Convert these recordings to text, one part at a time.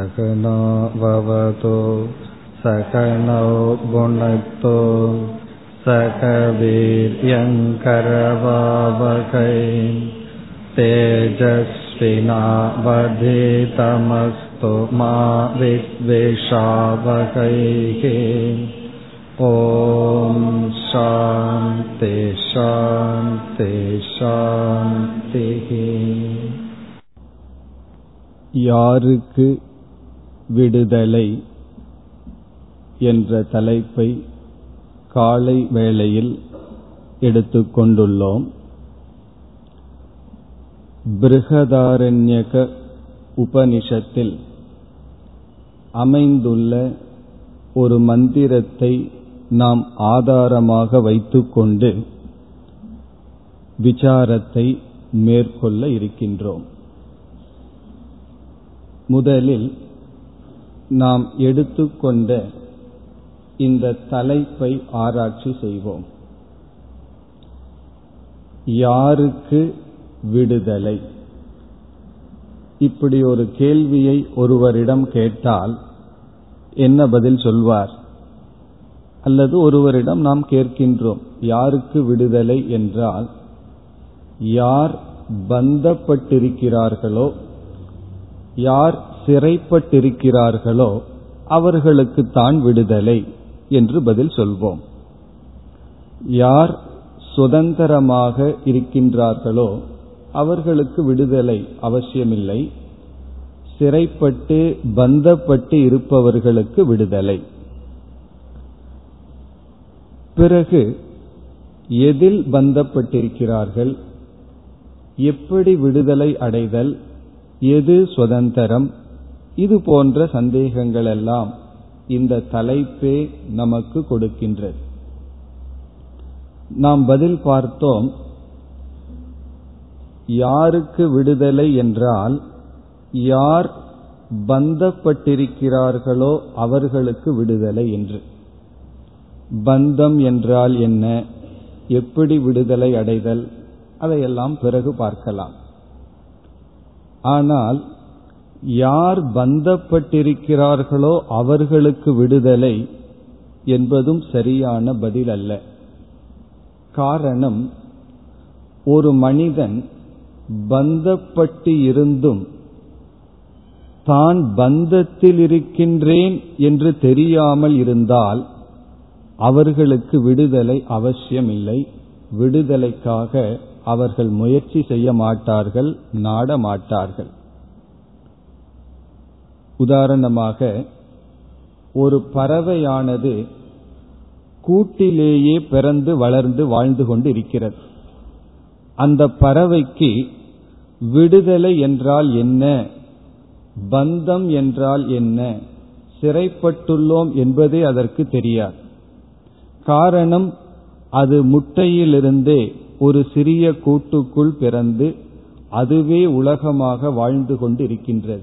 सहनाववतु सकनौ गुणक्तो सकवीर्यङ्करवावकै तेजस्विनावधितमस्तु मा विद्वेषावकैः ॐ शां तेषां तेषां यारुक् விடுதலை என்ற தலைப்பை காலை வேளையில் எடுத்துக்கொண்டுள்ளோம் பிருகதாரண்யக உபனிஷத்தில் அமைந்துள்ள ஒரு மந்திரத்தை நாம் ஆதாரமாக வைத்துக்கொண்டு விசாரத்தை மேற்கொள்ள இருக்கின்றோம். முதலில் நாம் எடுத்துக்கொண்ட இந்த தலைப்பை ஆராய்ச்சி செய்வோம். யாருக்கு விடுதலை? இப்படி ஒரு கேள்வியை ஒருவரிடம் கேட்டால் என்ன பதில் சொல்வார்? அல்லது ஒருவரிடம் நாம் கேட்கின்றோம் யாருக்கு விடுதலை என்றால் யார் பந்தப்பட்டிருக்கிறார்களோ யார் சிறைப்பட்டிருக்கிறார்களோ அவர்களுக்குத்தான் விடுதலை என்று பதில் சொல்வோம். யார் சுதந்திரமாக இருக்கின்றார்களோ அவர்களுக்கு விடுதலை அவசியமில்லை. சிறைப்பட்டு பந்தப்பட்டு இருப்பவர்களுக்கு விடுதலை. பிறகு எதில் பந்தப்பட்டிருக்கிறார்கள்? எப்படி விடுதலை அடைதல்? எது சுதந்திரம்? இது போன்ற சந்தேகங்கள் எல்லாம் இந்த தலைப்பே நமக்கு கொடுக்கின்றது. நாம் பதில் பார்த்தோம் யாருக்கு விடுதலை என்றால் யார் பந்தப்பட்டிருக்கிறார்களோ அவர்களுக்கு விடுதலை என்று. பந்தம் என்றால் என்ன? எப்படி விடுதலை அடைதல்? அதையெல்லாம் பிறகு பார்க்கலாம். ஆனால் யார் பந்தப்பட்டிருக்கிறார்களோ அவர்களுக்கு விடுதலை என்பதும் சரியான பதில் அல்ல காரணம் ஒரு மனிதன் பந்தப்பட்டு இருந்தும் தான் பந்தத்தில் இருக்கின்றேன் என்று தெரியாமல் இருந்தால் அவர்களுக்கு விடுதலை அவசியமில்லை. விடுதலைக்காக அவர்கள் முயற்சி செய்ய மாட்டார்கள் நாட மாட்டார்கள். உதாரணமாக ஒரு பறவையானது கூட்டிலேயே பிறந்து வளர்ந்து வாழ்ந்து கொண்டு இருக்கிறது அந்த பறவைக்கு விடுதலை என்றால் என்ன? பந்தம் என்றால் என்ன? சிறைப்பட்டுள்ளோம் என்பதே அதற்கு தெரியாது. காரணம் அது முட்டையிலிருந்தே ஒரு சிறிய கூட்டுக்குள் பிறந்து அதுவே உலகமாக வாழ்ந்து கொண்டு இருக்கின்றது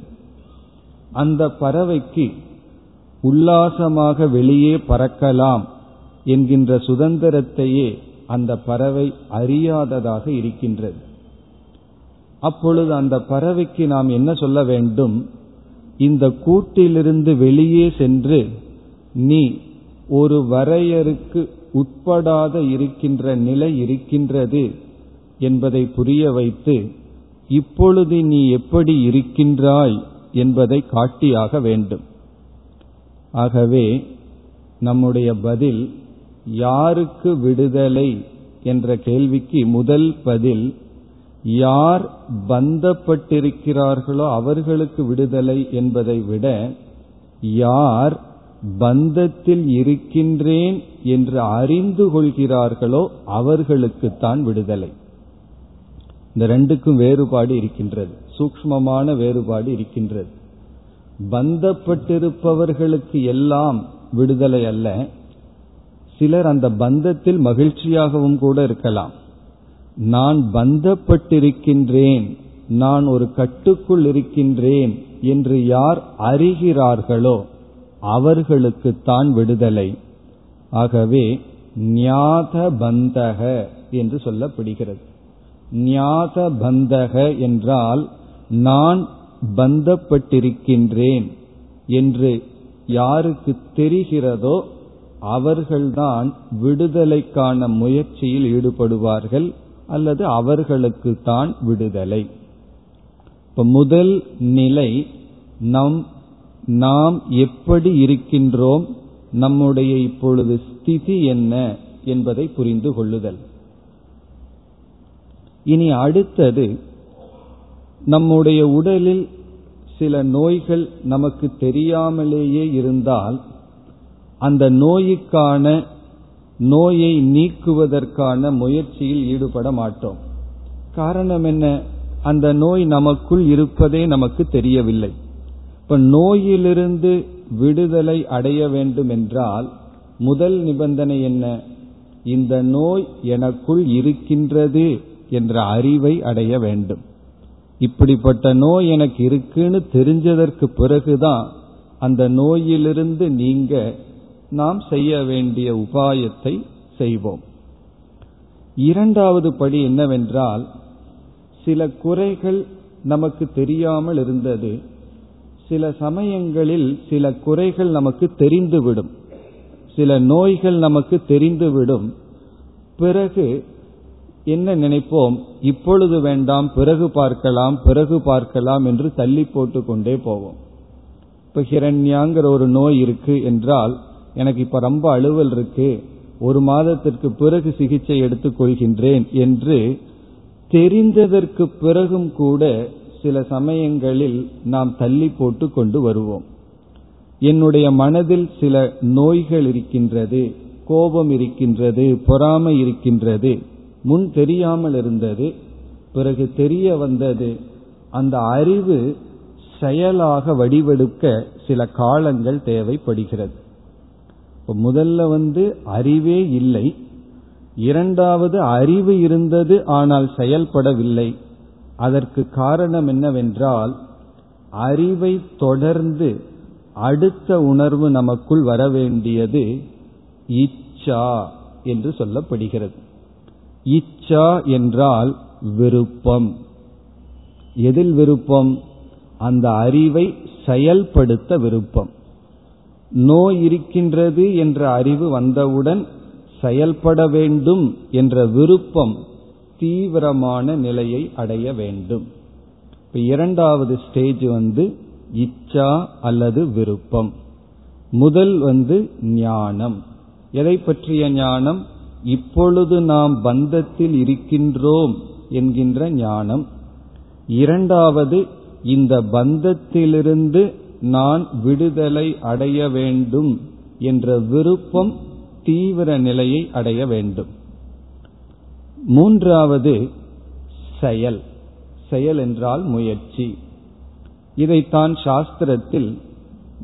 அந்த பறவைக்கு உல்லாசமாக வெளியே பறக்கலாம் என்கின்ற சுதந்திரத்தையே அந்த பறவை அறியாததாக இருக்கின்றது. அப்பொழுது அந்த பறவைக்கு நாம் என்ன சொல்ல வேண்டும்? இந்த கூட்டிலிருந்து வெளியே சென்று நீ ஒரு வரையறுக்கு உட்படாத இருக்கின்ற நிலை இருக்கின்றது என்பதை புரிய வைத்து இப்பொழுது நீ எப்படி இருக்கின்றாய் என்பதை காட்டியாக வேண்டும். ஆகவே நம்முடைய பதில் யாருக்கு விடுதலை என்ற கேள்விக்கு முதல் பதில் யார் பந்தப்பட்டிருக்கிறார்களோ அவர்களுக்கு விடுதலை என்பதை விட யார் பந்தத்தில் இருக்கின்றேன் என்று அறிந்து கொள்கிறார்களோ அவர்களுக்குத்தான் விடுதலை. இந்த ரெண்டுக்கும் வேறுபாடு இருக்கின்றது. சூக்மமான வேறுபாடு இருக்கின்றது. பந்தப்பட்டிருப்பவர்களுக்கு எல்லாம் விடுதலை அல்ல. சிலர் அந்த பந்தத்தில் மகிழ்ச்சியாகவும் கூட இருக்கலாம். நான் பந்தப்பட்டிருக்கின்றேன் நான் ஒரு கட்டுக்குள் இருக்கின்றேன் என்று யார் அறிகிறார்களோ அவர்களுக்குத்தான் விடுதலை. ஆகவே ஞாத பந்தக என்று சொல்லப்படுகிறது. ஞாத பந்தக என்றால் நான் பந்தப்பட்டிருக்கின்றேன் என்று யாருக்கு தெரிகிறதோ அவர்கள்தான் விடுதலைக்கான முயற்சியில் ஈடுபடுவார்கள் அல்லது அவர்களுக்கு தான் விடுதலை. இப்ப முதல் நிலை நம் நாம் எப்படி இருக்கின்றோம் நம்முடைய இப்பொழுது ஸ்திதி என்ன என்பதை புரிந்து கொள்ளுதல். இனி அடுத்தது நம்முடைய உடலில் சில நோய்கள் நமக்கு தெரியாமலேயே இருந்தால் அந்த நோய்க்கான நோயை நீக்குவதற்கான முயற்சியில் ஈடுபட மாட்டோம். காரணம் என்ன? அந்த நோய் நமக்குள் இருப்பதே நமக்கு தெரியவில்லை. இப்ப நோயிலிருந்து விடுதலை அடைய வேண்டும் என்றால் முதல் நிபந்தனை என்ன? இந்த நோய் எனக்குள் இருக்கின்றது என்ற அறிவை அடைய வேண்டும். இப்படிப்பட்ட நோய் எனக்கு இருக்குன்னு தெரிஞ்சதற்கு பிறகுதான் அந்த நோயிலிருந்து நீங்க நாம் செய்ய வேண்டிய உபாயத்தை செய்வோம். இரண்டாவது படி என்னவென்றால் சில குறைகள் நமக்கு தெரியாமல் இருந்தது சில சமயங்களில் சில குறைகள் நமக்கு தெரிந்துவிடும். சில நோய்கள் நமக்கு தெரிந்துவிடும். பிறகு என்ன நினைப்போம்? இப்பொழுது வேண்டாம் பிறகு பார்க்கலாம் பிறகு பார்க்கலாம் என்று தள்ளி போட்டு கொண்டே போவோம். இப்ப ஹிரண்யாங்கிற ஒரு நோய் இருக்கு என்றால் எனக்கு இப்ப ரொம்ப அலுவல் இருக்கு ஒரு மாதத்திற்கு பிறகு சிகிச்சை எடுத்துக் கொள்கின்றேன் என்று தெரிந்ததற்கு பிறகும் கூட சில சமயங்களில் நாம் தள்ளி போட்டு கொண்டு வருவோம். என்னுடைய மனதில் சில நோய்கள் இருக்கின்றது கோபம் இருக்கின்றது பொறாமை இருக்கின்றது முன் தெரியாமல் இருந்தது பிறகு தெரிய வந்தது. அந்த அறிவு செயலாக வடிவெடுக்க சில காலங்கள் தேவைப்படுகிறது. முதல்ல வந்து அறிவே இல்லை. இரண்டாவது அறிவு இருந்தது ஆனால் செயல்படவில்லை. அதற்கு காரணம் என்னவென்றால் அறிவை தொடர்ந்து அடுத்த உணர்வு நமக்குள் வர வேண்டியது இச்சா என்று சொல்லப்படுகிறது. இச்சா என்றால் விருப்பம். எதில் விருப்பம்? அந்த அறிவை செயல்படுத்த விருப்பம். நோய் இருக்கின்றது என்ற அறிவு வந்தவுடன் செயல்பட வேண்டும் என்ற விருப்பம் தீவிரமான நிலையை அடைய வேண்டும். இப்ப இரண்டாவது ஸ்டேஜ் வந்து இச்சா அல்லது விருப்பம். முதல் வந்து ஞானம். எதை பற்றிய ஞானம்? இப்பொழுது நாம் பந்தத்தில் இருக்கின்றோம் என்கின்ற ஞானம். இரண்டாவது இந்த பந்தத்திலிருந்து நான் விடுதலை அடைய வேண்டும் என்ற விருப்பம் தீவிர நிலையை அடைய வேண்டும். மூன்றாவது செயல். செயல் என்றால் முயற்சி. இதைத்தான் சாஸ்திரத்தில்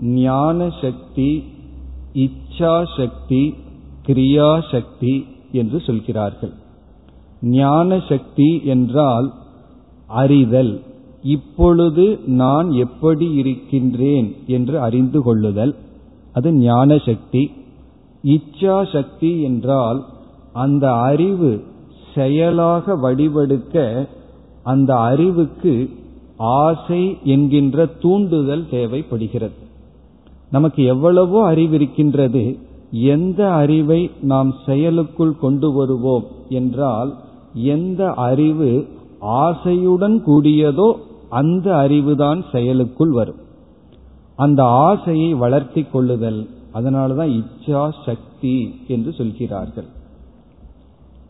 ஞான சக்தி இச்சா சக்தி கிரியா சக்தி என்று சொல்கிறார்கள். ஞான சக்தி என்றால் அறிதல். இப்பொழுது நான் எப்படி இருக்கின்றேன் என்று அறிந்து கொள்ளுதல். அது ஞான சக்தி இச்சா சக்தி என்றால் அந்த அறிவு செயலாக வடிவெடுக்க அந்த அறிவுக்கு ஆசை என்கின்ற தூண்டுதல் தேவைப்படுகிறது. நமக்கு எவ்வளவோ அறிவு இருக்கின்றது எந்த அறிவை நாம் செயலுக்குள் கொண்டு வருவோம் என்றால் எந்த அறிவு ஆசையுடன் கூடியதோ அந்த அறிவுதான் செயலுக்குள் வரும். அந்த ஆசையை வளர்த்தி கொள்ளுதல் அதனாலதான் இச்சா சக்தி என்று சொல்கிறார்கள்.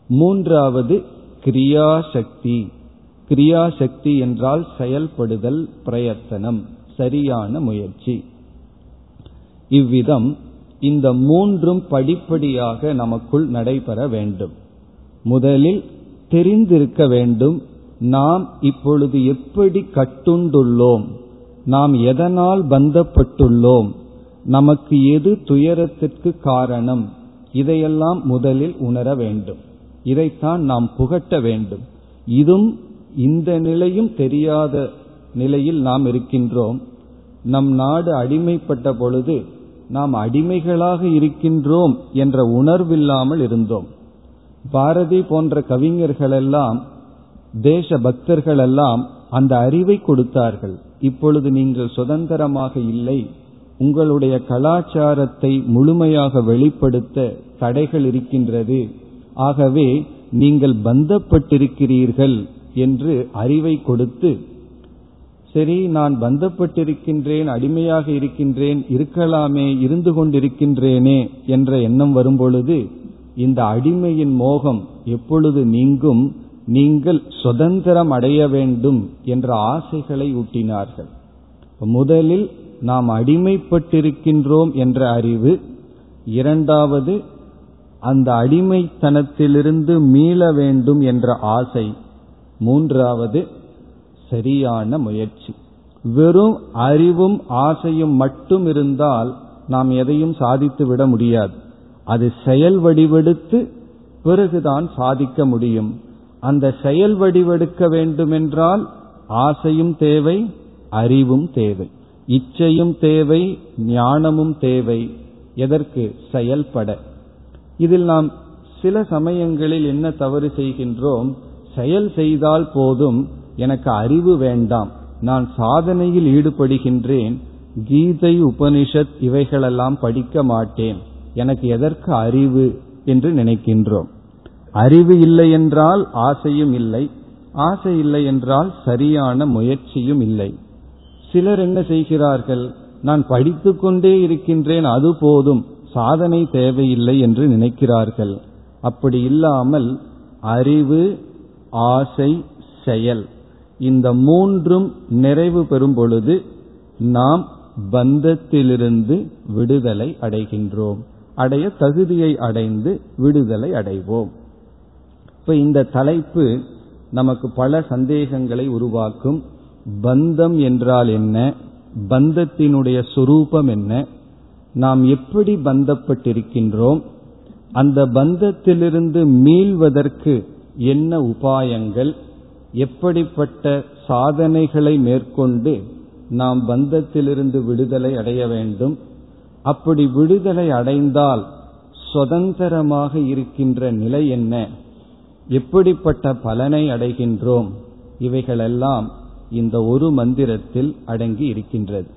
மூன்றாவது கிரியாசக்தி. கிரியாசக்தி என்றால் செயல்படுதல் பிரயத்தனம் சரியான முயற்சி. இவ்விதம் இந்த மூன்றும் படிப்படியாக நமக்குள் நடைபெற வேண்டும். முதலில் தெரிந்திருக்க வேண்டும் நாம் இப்பொழுது எப்படி கட்டுண்டுள்ளோம் நாம் எதனால் பந்தப்பட்டுள்ளோம் நமக்கு எது துயரத்திற்கு காரணம் இதையெல்லாம் முதலில் உணர வேண்டும். இதைத்தான் நாம் புகட்ட வேண்டும். இதும் இந்த நிலையும் தெரியாத நிலையில் நாம் இருக்கின்றோம். நம் நாடு அடிமைப்பட்ட பொழுது நாம் அடிமைகளாக இருக்கின்றோம் என்ற உணர்வில்லாமல் இருந்தோம். பாரதி போன்ற கவிஞர்களெல்லாம் தேச பக்தர்களெல்லாம் அந்த அறிவை கொடுத்தார்கள். இப்பொழுது நீங்கள் சுதந்திரமாக இல்லை. உங்களுடைய கலாச்சாரத்தை முழுமையாக வெளிப்படுத்த தடைகள் இருக்கின்றது. ஆகவே நீங்கள் பந்தப்பட்டிருக்கிறீர்கள் என்று அறிவை கொடுத்து சரி நான் பந்தப்பட்டிருக்கின்றேன் அடிமையாக இருக்கின்றேன் இருக்கலாமே இருந்து கொண்டிருக்கின்றேனே என்ற எண்ணம் வரும்பொழுது இந்த அடிமையின் மோகம் எப்பொழுது நீங்கும் நீங்கள் சுதந்திரம் அடைய வேண்டும் என்ற ஆசைகளை ஊட்டினார்கள். முதலில் நாம் அடிமைப்பட்டிருக்கின்றோம் என்ற அறிவு இரண்டாவது அந்த அடிமைத்தனத்திலிருந்து மீள வேண்டும் என்ற ஆசை. மூன்றாவது சரியான முயற்சி. வெறும் அறிவும் ஆசையும் மட்டும் இருந்தால் நாம் எதையும் சாதித்து விட முடியாது. அது செயல் வடிவெடுத்து பிறகுதான் சாதிக்க முடியும். அந்த செயல் வடிவெடுக்க வேண்டுமென்றால் ஆசையும் தேவை அறிவும் தேவை. இச்சையும் தேவை ஞானமும் தேவை. எதற்கு? செயல்பட. இதில் நாம் சில சமயங்களில் என்ன தவறு செய்கின்றோம்? செயல் செய்தால் போதும். எனக்கு அறிவு வேண்டாம். நான் சாதனையில் ஈடுபடுகின்றேன். கீதை உபனிஷத் இவைகளெல்லாம் படிக்க மாட்டேன். எனக்கு எதற்கு அறிவு என்று நினைக்கின்றோம். அறிவு இல்லை என்றால் ஆசையும் இல்லை. ஆசை இல்லை என்றால் சரியான முயற்சியும் இல்லை. சிலர் என்ன செய்கிறார்கள்? நான் படித்துக்கொண்டே இருக்கின்றேன் அது போதும். சாதனை தேவையில்லை என்று நினைக்கிறார்கள். அப்படி இல்லாமல் அறிவு ஆசை செயல் இந்த மூன்றும் நிறைவு பெறும் பொழுது நாம் பந்தத்திலிருந்து விடுதலை அடைகின்றோம். அடைய தகுதியை அடைந்து விடுதலை அடைவோம். இப்ப இந்த தலைப்பு நமக்கு பல சந்தேகங்களை உருவாக்கும். பந்தம் என்றால் என்ன? பந்தத்தினுடைய சுரூபம் என்ன? நாம் எப்படி பந்தப்பட்டிருக்கின்றோம்? அந்த பந்தத்திலிருந்து மீள்வதற்கு என்ன உபாயங்கள்? எப்படிப்பட்ட சாதனைகளை மேற்கொண்டு நாம் பந்தத்திலிருந்து விடுதலை அடைய வேண்டும்? அப்படி விடுதலை அடைந்தால் சுதந்திரமாக இருக்கின்ற நிலை என்ன? எப்படிப்பட்ட பலனை அடைகின்றோம்? இவைகளெல்லாம் இந்த ஒரு மந்திரத்தில் அடங்கி இருக்கின்றது.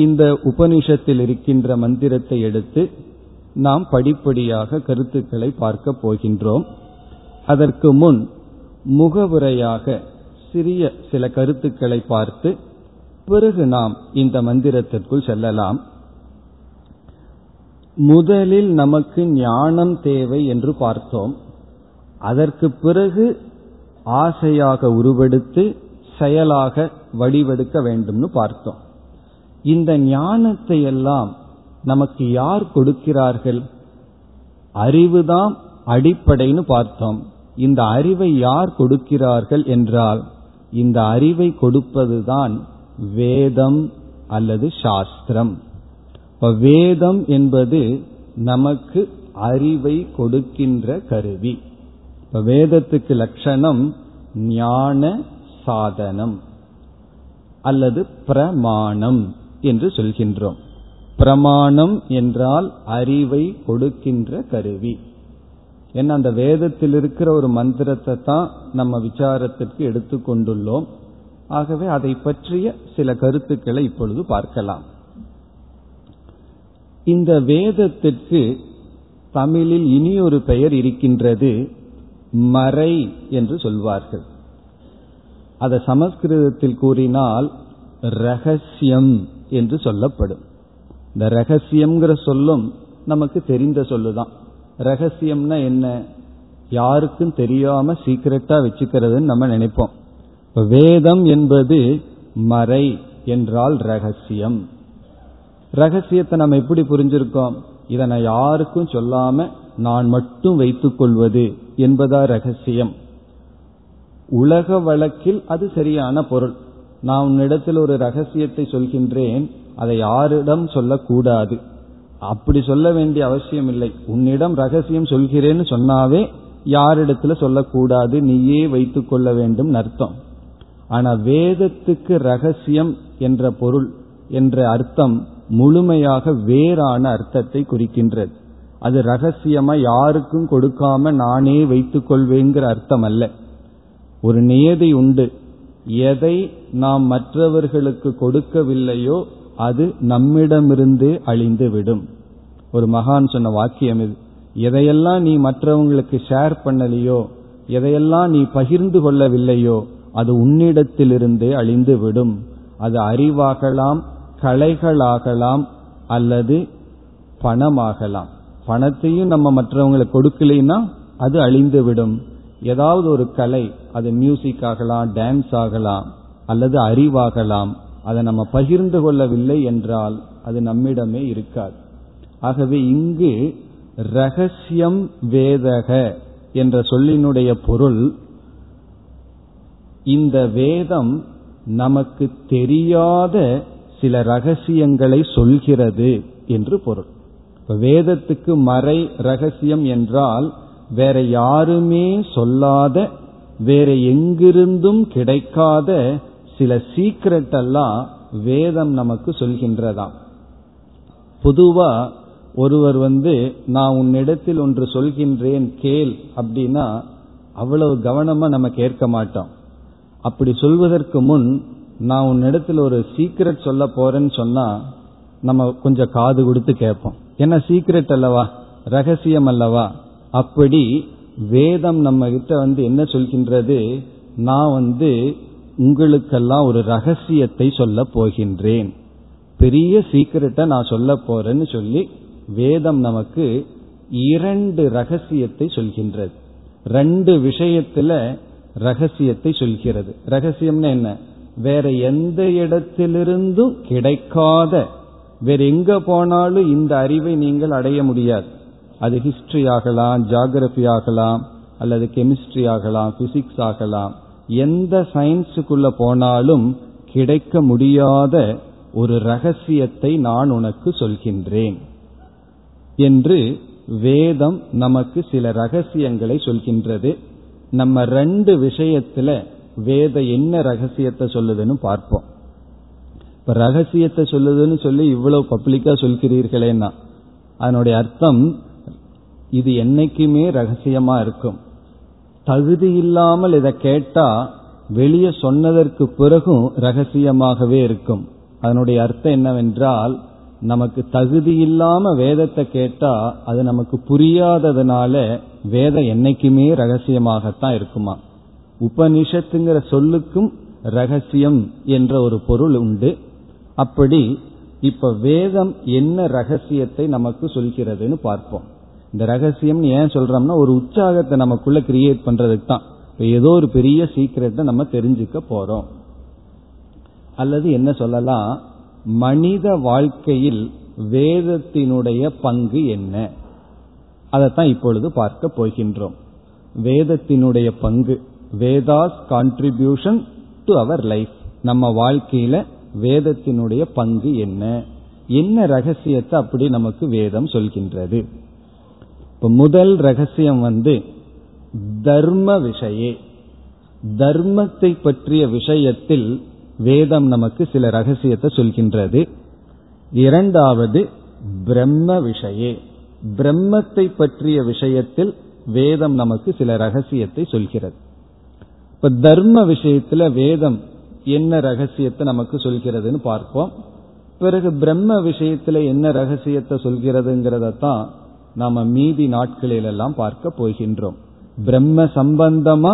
இந்த உபனிஷத்தில் இருக்கின்ற மந்திரத்தை எடுத்து நாம் படிப்படியாக கருத்துக்களை பார்க்க போகின்றோம். அதற்கு முன் முகவுரையாக சிறிய சில கருத்துக்களை பார்த்து பிறகு நாம் இந்த மந்திரத்திற்குள் செல்லலாம். முதலில் நமக்கு ஞானம் தேவை என்று பார்த்தோம். அதற்கு பிறகு ஆசையாக உருவெடுத்து செயலாக வடிவெடுக்க வேண்டும்னு பார்த்தோம். இந்த ஞானத்தை எல்லாம் நமக்கு யார் கொடுக்கிறார்கள்? அறிவுதான் அடிப்படைன்னு பார்த்தோம். இந்த அறிவை யார் கொடுக்கிறார்கள் என்றால் இந்த அறிவை கொடுப்பதுதான் வேதம் அல்லது சாஸ்திரம். இப்ப வேதம் என்பது நமக்கு அறிவை கொடுக்கின்ற கருவி. இப்ப வேதத்துக்கு லட்சணம் ஞான சாதனம் அல்லது பிரமாணம். என்று சொல்கின்றோம். பிரமாணம் என்றால் அறிவை கொடுக்கின்ற கருவி. ஏன்னா அந்த வேதத்தில் இருக்கிற ஒரு மந்திரத்தை தான் நம்ம விசாரத்திற்கு எடுத்துக்கொண்டுள்ளோம் ஆகவே அதை பற்றிய சில கருத்துக்களை இப்பொழுது பார்க்கலாம். இந்த வேதத்திற்கு தமிழில் இனி ஒரு பெயர் இருக்கின்றது மறை என்று சொல்வார்கள். அதை சமஸ்கிருதத்தில் கூறினால் ரகசியம் என்று சொல்லப்படும். இந்த ரகசியம்ங்கிற சொல்லும் நமக்கு தெரிந்த சொல்லுதான். ரகசியம்னா என்ன? யாருக்கும் தெரியாம சீக்கிரட்டா வச்சுக்கிறதுன்னு நம்ம நினைப்போம். வேதம் என்பது மறை என்றால் ரகசியம். ரகசியத்தை நம்ம எப்படி புரிஞ்சிருக்கோம்? இதை நான் யாருக்கும் சொல்லாம நான் மட்டும் வைத்துக் கொள்வது என்பதா ரகசியம். உலக வழக்கில் அது சரியான பொருள். நான் உன்னிடத்தில் ஒரு ரகசியத்தை சொல்கின்றேன் அதை யாரிடம் சொல்லக்கூடாது. அப்படி சொல்ல வேண்டிய அவசியம் இல்லை உன்னிடம் ரகசியம் சொல்கிறேன்னு சொன்னாவே யாரிடத்துல சொல்லக்கூடாது நீயே வைத்துக் கொள்ள வேண்டும் அர்த்தம். ஆனா வேதத்துக்கு ரகசியம் என்ற பொருள் என்ற அர்த்தம் முழுமையாக வேறான அர்த்தத்தை குறிக்கின்றது. அது ரகசியமா யாருக்கும் கொடுக்காம நானே வைத்துக் கொள்வேங்கிற அர்த்தம் அல்ல ஒரு நியதி உண்டு. எதை நாம் மற்றவர்களுக்கு கொடுக்கவில்லையோ அது நம்மிடமிருந்தே அழிந்துவிடும். ஒரு மகான் சொன்ன வாக்கியம் இது. எதையெல்லாம் நீ மற்றவங்களுக்கு ஷேர் பண்ணலையோ எதையெல்லாம் நீ பகிர்ந்து கொள்ளவில்லையோ அது உன்னிடத்திலிருந்தே அழிந்துவிடும். அது அறிவாகலாம் கலைகளாகலாம் அல்லது பணமாகலாம். பணத்தையும் நம்ம மற்றவங்களுக்கு கொடுக்கலைன்னா அது அழிந்துவிடும். ஏதாவது ஒரு கலை அது மியூசிக் ஆகலாம் டான்ஸ் ஆகலாம் அல்லது அறிவாகலாம் அதை நம்ம பகிர்ந்து கொள்ளவில்லை என்றால் அது நம்மிடமே இருக்காது. ஆகவே இங்கு ரகசியம் வேதக என்ற சொல்லினுடைய பொருள் இந்த வேதம் நமக்கு தெரியாத சில ரகசியங்களை சொல்கிறது என்று பொருள். வேதத்துக்கு மறை ரகசியம் என்றால் வேற யாருமே சொல்லாத வேற எங்கிருந்தும் கிடைக்காத சில சீக்ரெட் எல்லாம் வேதம் நமக்கு சொல்கின்றதாம். பொதுவா ஒருவர் வந்து நான் உன்னிடத்தில் ஒன்று சொல்கின்றேன் கேள் அப்படின்னா அவ்வளவு கவனமா நம்ம கேட்க மாட்டோம். அப்படி சொல்வதற்கு முன் நான் உன்னிடத்தில் ஒரு சீக்ரெட் சொல்ல போறேன்னு சொன்னா நம்ம கொஞ்சம் காது கொடுத்து கேட்போம். என்ன சீக்ரெட் அல்லவா? ரகசியம் அல்லவா? அப்படி வேதம் நம்ம கிட்ட வந்து என்ன சொல்கின்றது? நான் வந்து உங்களுக்கெல்லாம் ஒரு ரகசியத்தை சொல்ல போகின்றேன். பெரிய சீக்கிரட்டை நான் சொல்ல போறேன்னு சொல்லி வேதம் நமக்கு இரண்டு ரகசியத்தை சொல்கின்றது. ரெண்டு விஷயத்துல ரகசியத்தை சொல்கிறது. ரகசியம்னா என்ன? வேற எந்த இடத்திலிருந்தும் கிடைக்காத வேற எங்க போனாலும் இந்த அறிவை நீங்கள் அடைய முடியாது. அது ஹிஸ்டரி ஆகலாம் ஜாகிரபி ஆகலாம் அல்லது கெமிஸ்ட்ரி ஆகலாம் பிசிக்ஸ் ஆகலாம். எந்த சயின்ஸுக்குள்ள போனாலும் கிடைக்க முடியாத ஒரு ரகசியத்தை நான் உனக்கு சொல்கின்றேன் என்று வேதம் நமக்கு சில ரகசியங்களை சொல்கின்றது. நம்ம ரெண்டு விஷயத்துல வேத என்ன ரகசியத்தை சொல்லுதுன்னு பார்ப்போம். இப்ப ரகசியத்தை சொல்லுதுன்னு சொல்லி இவ்வளவு பப்ளிக்கா சொல்கிறீர்களேன்னா அதனுடைய அர்த்தம் இது என்னைக்குமே ரகசியமா இருக்கும். தகுதி இல்லாமல் இதை கேட்டா வெளியே சொன்னதற்கு பிறகும் ரகசியமாகவே இருக்கும். அதனுடைய அர்த்தம் என்னவென்றால் நமக்கு தகுதி இல்லாம வேதத்தை கேட்டா அது நமக்கு புரியாததுனால வேதம் என்னைக்குமே ரகசியமாகத்தான் இருக்குமா? உபனிஷத்துங்கிற சொல்லுக்கும் ரகசியம் என்ற ஒரு பொருள் உண்டு. அப்படி இப்ப வேதம் என்ன ரகசியத்தை நமக்கு சொல்கிறதுன்னு பார்ப்போம். இந்த ரகசியம்னு ஏன் சொல்றோம்னா ஒரு உற்சாகத்தை நமக்குள்ள கிரியேட் பண்றதுக்கு தான். ஏதோ ஒரு பெரிய சீக்கிரத்தை நம்ம தெரிஞ்சுக்க போறோம். அல்லது என்ன சொல்லலாம்? மனித வாழ்க்கையில் வேதத்தினுடைய பங்கு என்ன? அதைத்தான் இப்பொழுது பார்க்க போகின்றோம். வேதத்தினுடைய பங்கு Vedas contribution to our life நம்ம வாழ்க்கையில வேதத்தினுடைய பங்கு என்ன? என்ன ரகசியத்தை அப்படி நமக்கு வேதம் சொல்கின்றது? இப்ப முதல் ரகசியம் வந்து தர்ம விஷயே. தர்மத்தை பற்றிய விஷயத்தில் வேதம் நமக்கு சில ரகசியத்தை சொல்கின்றது. இரண்டாவது பிரம்ம விஷயே. பிரம்மத்தை பற்றிய விஷயத்தில் வேதம் நமக்கு சில ரகசியத்தை சொல்கிறது. இப்ப தர்ம விஷயத்துல வேதம் என்ன ரகசியத்தை நமக்கு சொல்கிறதுன்னு பார்ப்போம். பிறகு பிரம்ம விஷயத்துல என்ன ரகசியத்தை சொல்கிறதுங்கிறத தான் நாம மீதி நாட்களிலெல்லாம் பார்க்க போகின்றோம். பிரம்ம சம்பந்தமா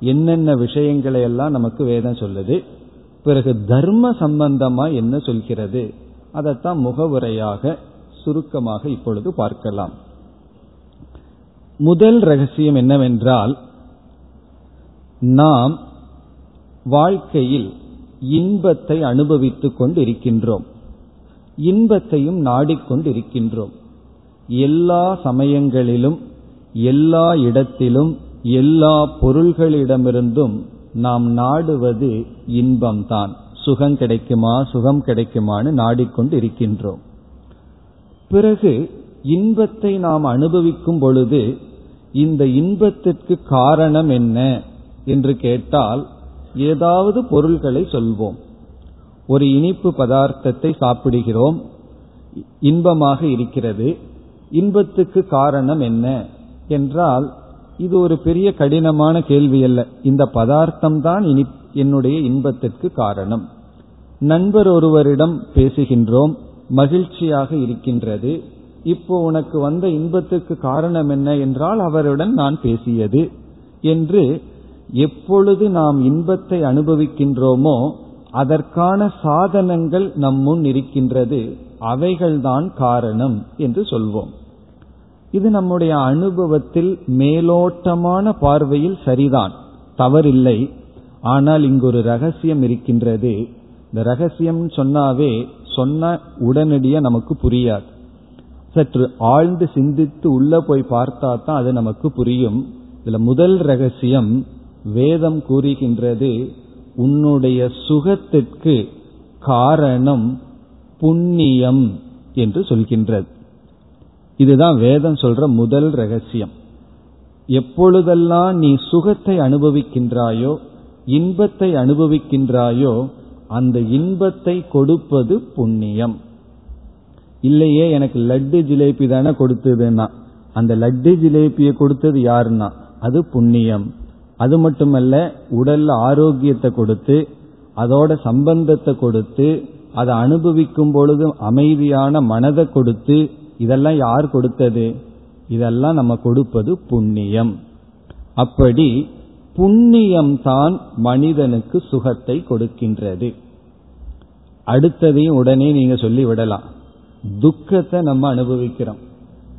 என்னென்ன விஷயங்களை எல்லாம் நமக்கு வேதம் சொல்லுது பிறகு தர்ம சம்பந்தமா என்ன சொல்கிறது அதைத்தான் முகவுரையாக சுருக்கமாக இப்பொழுது பார்க்கலாம். முதல் ரகசியம் என்னவென்றால் நாம் வாழ்க்கையில் இன்பத்தை அனுபவித்துக் கொண்டு இருக்கின்றோம் இன்பத்தையும் நாடிக்கொண்டிருக்கின்றோம். எல்லா சமயங்களிலும் எல்லா இடத்திலும் எல்லா பொருள்களிடமிருந்தும் நாம் நாடுவது இன்பம்தான். சுகம் கிடைக்குமா சுகம் கிடைக்குமான்னு நாடிக்கொண்டு இருக்கின்றோம் பிறகு இன்பத்தை நாம் அனுபவிக்கும் பொழுது இந்த இன்பத்திற்கு காரணம் என்ன என்று கேட்டால் ஏதாவது பொருள்களை சொல்வோம். ஒரு இனிப்பு பதார்த்தத்தை சாப்பிடுகிறோம் இன்பமாக இருக்கிறது இன்பத்துக்கு காரணம் என்ன என்றால் இது ஒரு பெரிய கடினமான கேள்வி அல்ல. இந்த பதார்த்தம் தான் இனி என்னுடைய இன்பத்திற்கு காரணம். நண்பர் ஒருவரிடம் பேசுகின்றோம் மகிழ்ச்சியாக இருக்கின்றது. இப்போ உனக்கு வந்த இன்பத்துக்கு காரணம் என்ன என்றால் அவருடன் நான் பேசியது என்று எப்பொழுது நாம் இன்பத்தை அனுபவிக்கின்றோமோ அதற்கான சாதனங்கள் நம் முன் இருக்கின்றது அவைகள்தான் காரணம் என்று சொல்வோம். இது நம்முடைய அனுபவத்தில் மேலோட்டமான பார்வையில் சரிதான். தவறில்லை. ஆனால் இங்கு ஒரு ரகசியம் இருக்கின்றது. இந்த ரகசியம் சொன்னாவே சொன்ன உடனடியே நமக்கு புரியாது. சற்று ஆழ்ந்து சிந்தித்து உள்ள போய் பார்த்தா தான் அது நமக்கு புரியும். இதுல முதல் ரகசியம் வேதம் கூறுகின்றது உன்னுடைய சுகத்திற்கு காரணம் புண்ணியம் என்று சொல்கின்றது. இதுதான் வேதம் சொல்ற முதல் ரகசியம். எப்பொழுதெல்லாம் நீ சுகத்தை அனுபவிக்கின்றாயோ இன்பத்தை அனுபவிக்கின்றாயோ அந்த இன்பத்தை கொடுப்பது புண்ணியம். இல்லையே எனக்கு லட்டு ஜிலேபி தானே கொடுத்ததுன்னா. அந்த லட்டு ஜிலேபியை கொடுத்தது யாருன்னா? அது புண்ணியம். அது மட்டுமல்ல உடல்ல ஆரோக்கியத்தை கொடுத்து அதோட சம்பந்தத்தை கொடுத்து அதை அனுபவிக்கும் பொழுது அமைதியான மனதை கொடுத்து இதெல்லாம் யார் கொடுத்தது? இதெல்லாம் நம்ம கொடுப்பது புண்ணியம். அப்படி புண்ணியம்தான் மனிதனுக்கு சுகத்தை கொடுக்கின்றது. அடுத்ததையும் உடனே நீங்க சொல்லி விடலாம். துக்கத்தை நம்ம அனுபவிக்கிறோம்.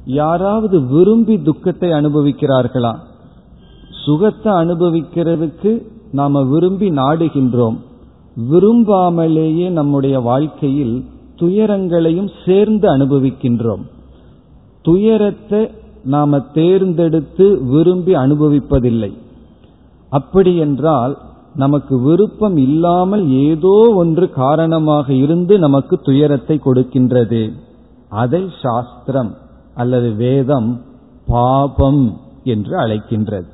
யாராவது விரும்பி துக்கத்தை அனுபவிக்கிறார்களா? சுகத்தை அனுபவிக்கிறதுக்கு நாம விரும்பி நாடுகின்றோம். விரும்பாமலேயே நம்முடைய வாழ்க்கையில் துயரங்களையும் சேர்ந்து அனுபவிக்கின்றோம். துயரத்தை நாம தேர்ந்தெடுத்து விரும்பி அனுபவிப்பதில்லை. அப்படி என்றால் நமக்கு விருப்பம் இல்லாமல் ஏதோ ஒன்று காரணமாக இருந்து நமக்கு துயரத்தை கொடுக்கின்றது. அதை சாஸ்திரம் அல்லது வேதம் பாபம் என்று அழைக்கின்றது.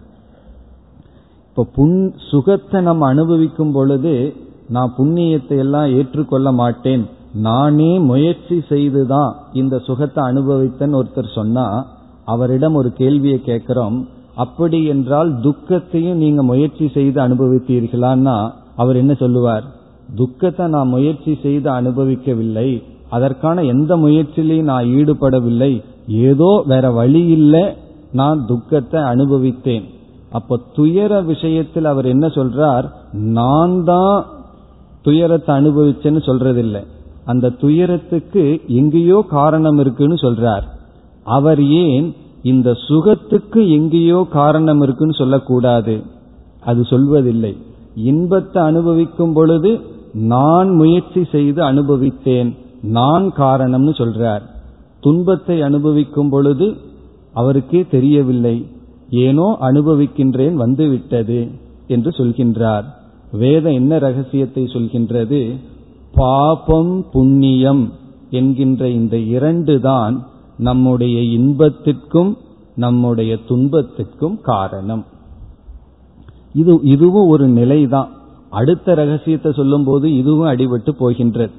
இப்ப புண் சுகத்தை நம்ம அனுபவிக்கும் பொழுது நான் புண்ணியத்தை எல்லாம் ஏற்றுக்கொள்ள மாட்டேன். நானே முயற்சி செய்துதான் இந்த சுகத்தை அனுபவித்தேன்னு ஒருத்தர் சொன்னா அவரிடம் ஒரு கேள்வியை கேட்கிறோம். அப்படி என்றால் துக்கத்தையும் நீங்க முயற்சி செய்து அனுபவித்தீர்களான்னா அவர் என்ன சொல்லுவார்? துக்கத்தை நான் முயற்சி செய்து அனுபவிக்கவில்லை. அதற்கான எந்த முயற்சியிலையும் நான் ஈடுபடவில்லை. ஏதோ வேற வழி இல்லை நான் துக்கத்தை அனுபவித்தேன். அப்ப துயர விஷயத்தில் அவர் என்ன சொல்றார்? நான் தான் துயரத்தை அனுபவிச்சேன்னு சொல்றதில்லை. அந்த துயரத்துக்கு எங்கேயோ காரணம் இருக்குன்னு சொல்றார். அவர் ஏன் இந்த சுகத்துக்கு எங்கேயோ காரணம் இருக்குன்னு சொல்லக்கூடாது? அது சொல்வதில்லை. இன்பத்தை அனுபவிக்கும் பொழுது நான் முயற்சி செய்து அனுபவித்தேன் நான் காரணம்னு சொல்றார். துன்பத்தை அனுபவிக்கும் பொழுது அவருக்கே தெரியவில்லை. ஏனோ அனுபவிக்கின்றேன் வந்துவிட்டது என்று சொல்கின்றார். வேதம் என்ன ரகசியத்தை சொல்கின்றது? பாபம் புண்ணியம் என்கின்ற இந்த இரண்டு தான் நம்முடைய இன்பத்திற்கும் நம்முடைய துன்பத்திற்கும் காரணம். இது இதுவும் ஒரு நிலைதான். அடுத்த ரகசியத்தை சொல்லும் போது இதுவும் அடிபட்டு போகின்றது.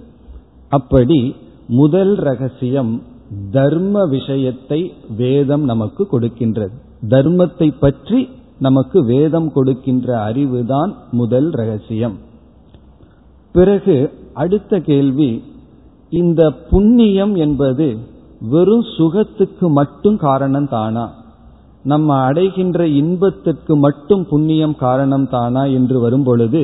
அப்படி முதல் ரகசியம் தர்ம விஷயத்தை வேதம் நமக்கு கொடுக்கின்றது. தர்மத்தை பற்றி நமக்கு வேதம் கொடுக்கின்ற அறிவுதான் முதல் ரகசியம். பிறகு அடுத்த கேள்வி இந்த புண்ணியம் என்பது வெறும் சுகத்துக்கு மட்டும் காரணம் தானா? நம்ம அடைகின்ற இன்பத்திற்கு மட்டும் புண்ணியம் காரணம் தானா என்று வரும்பொழுது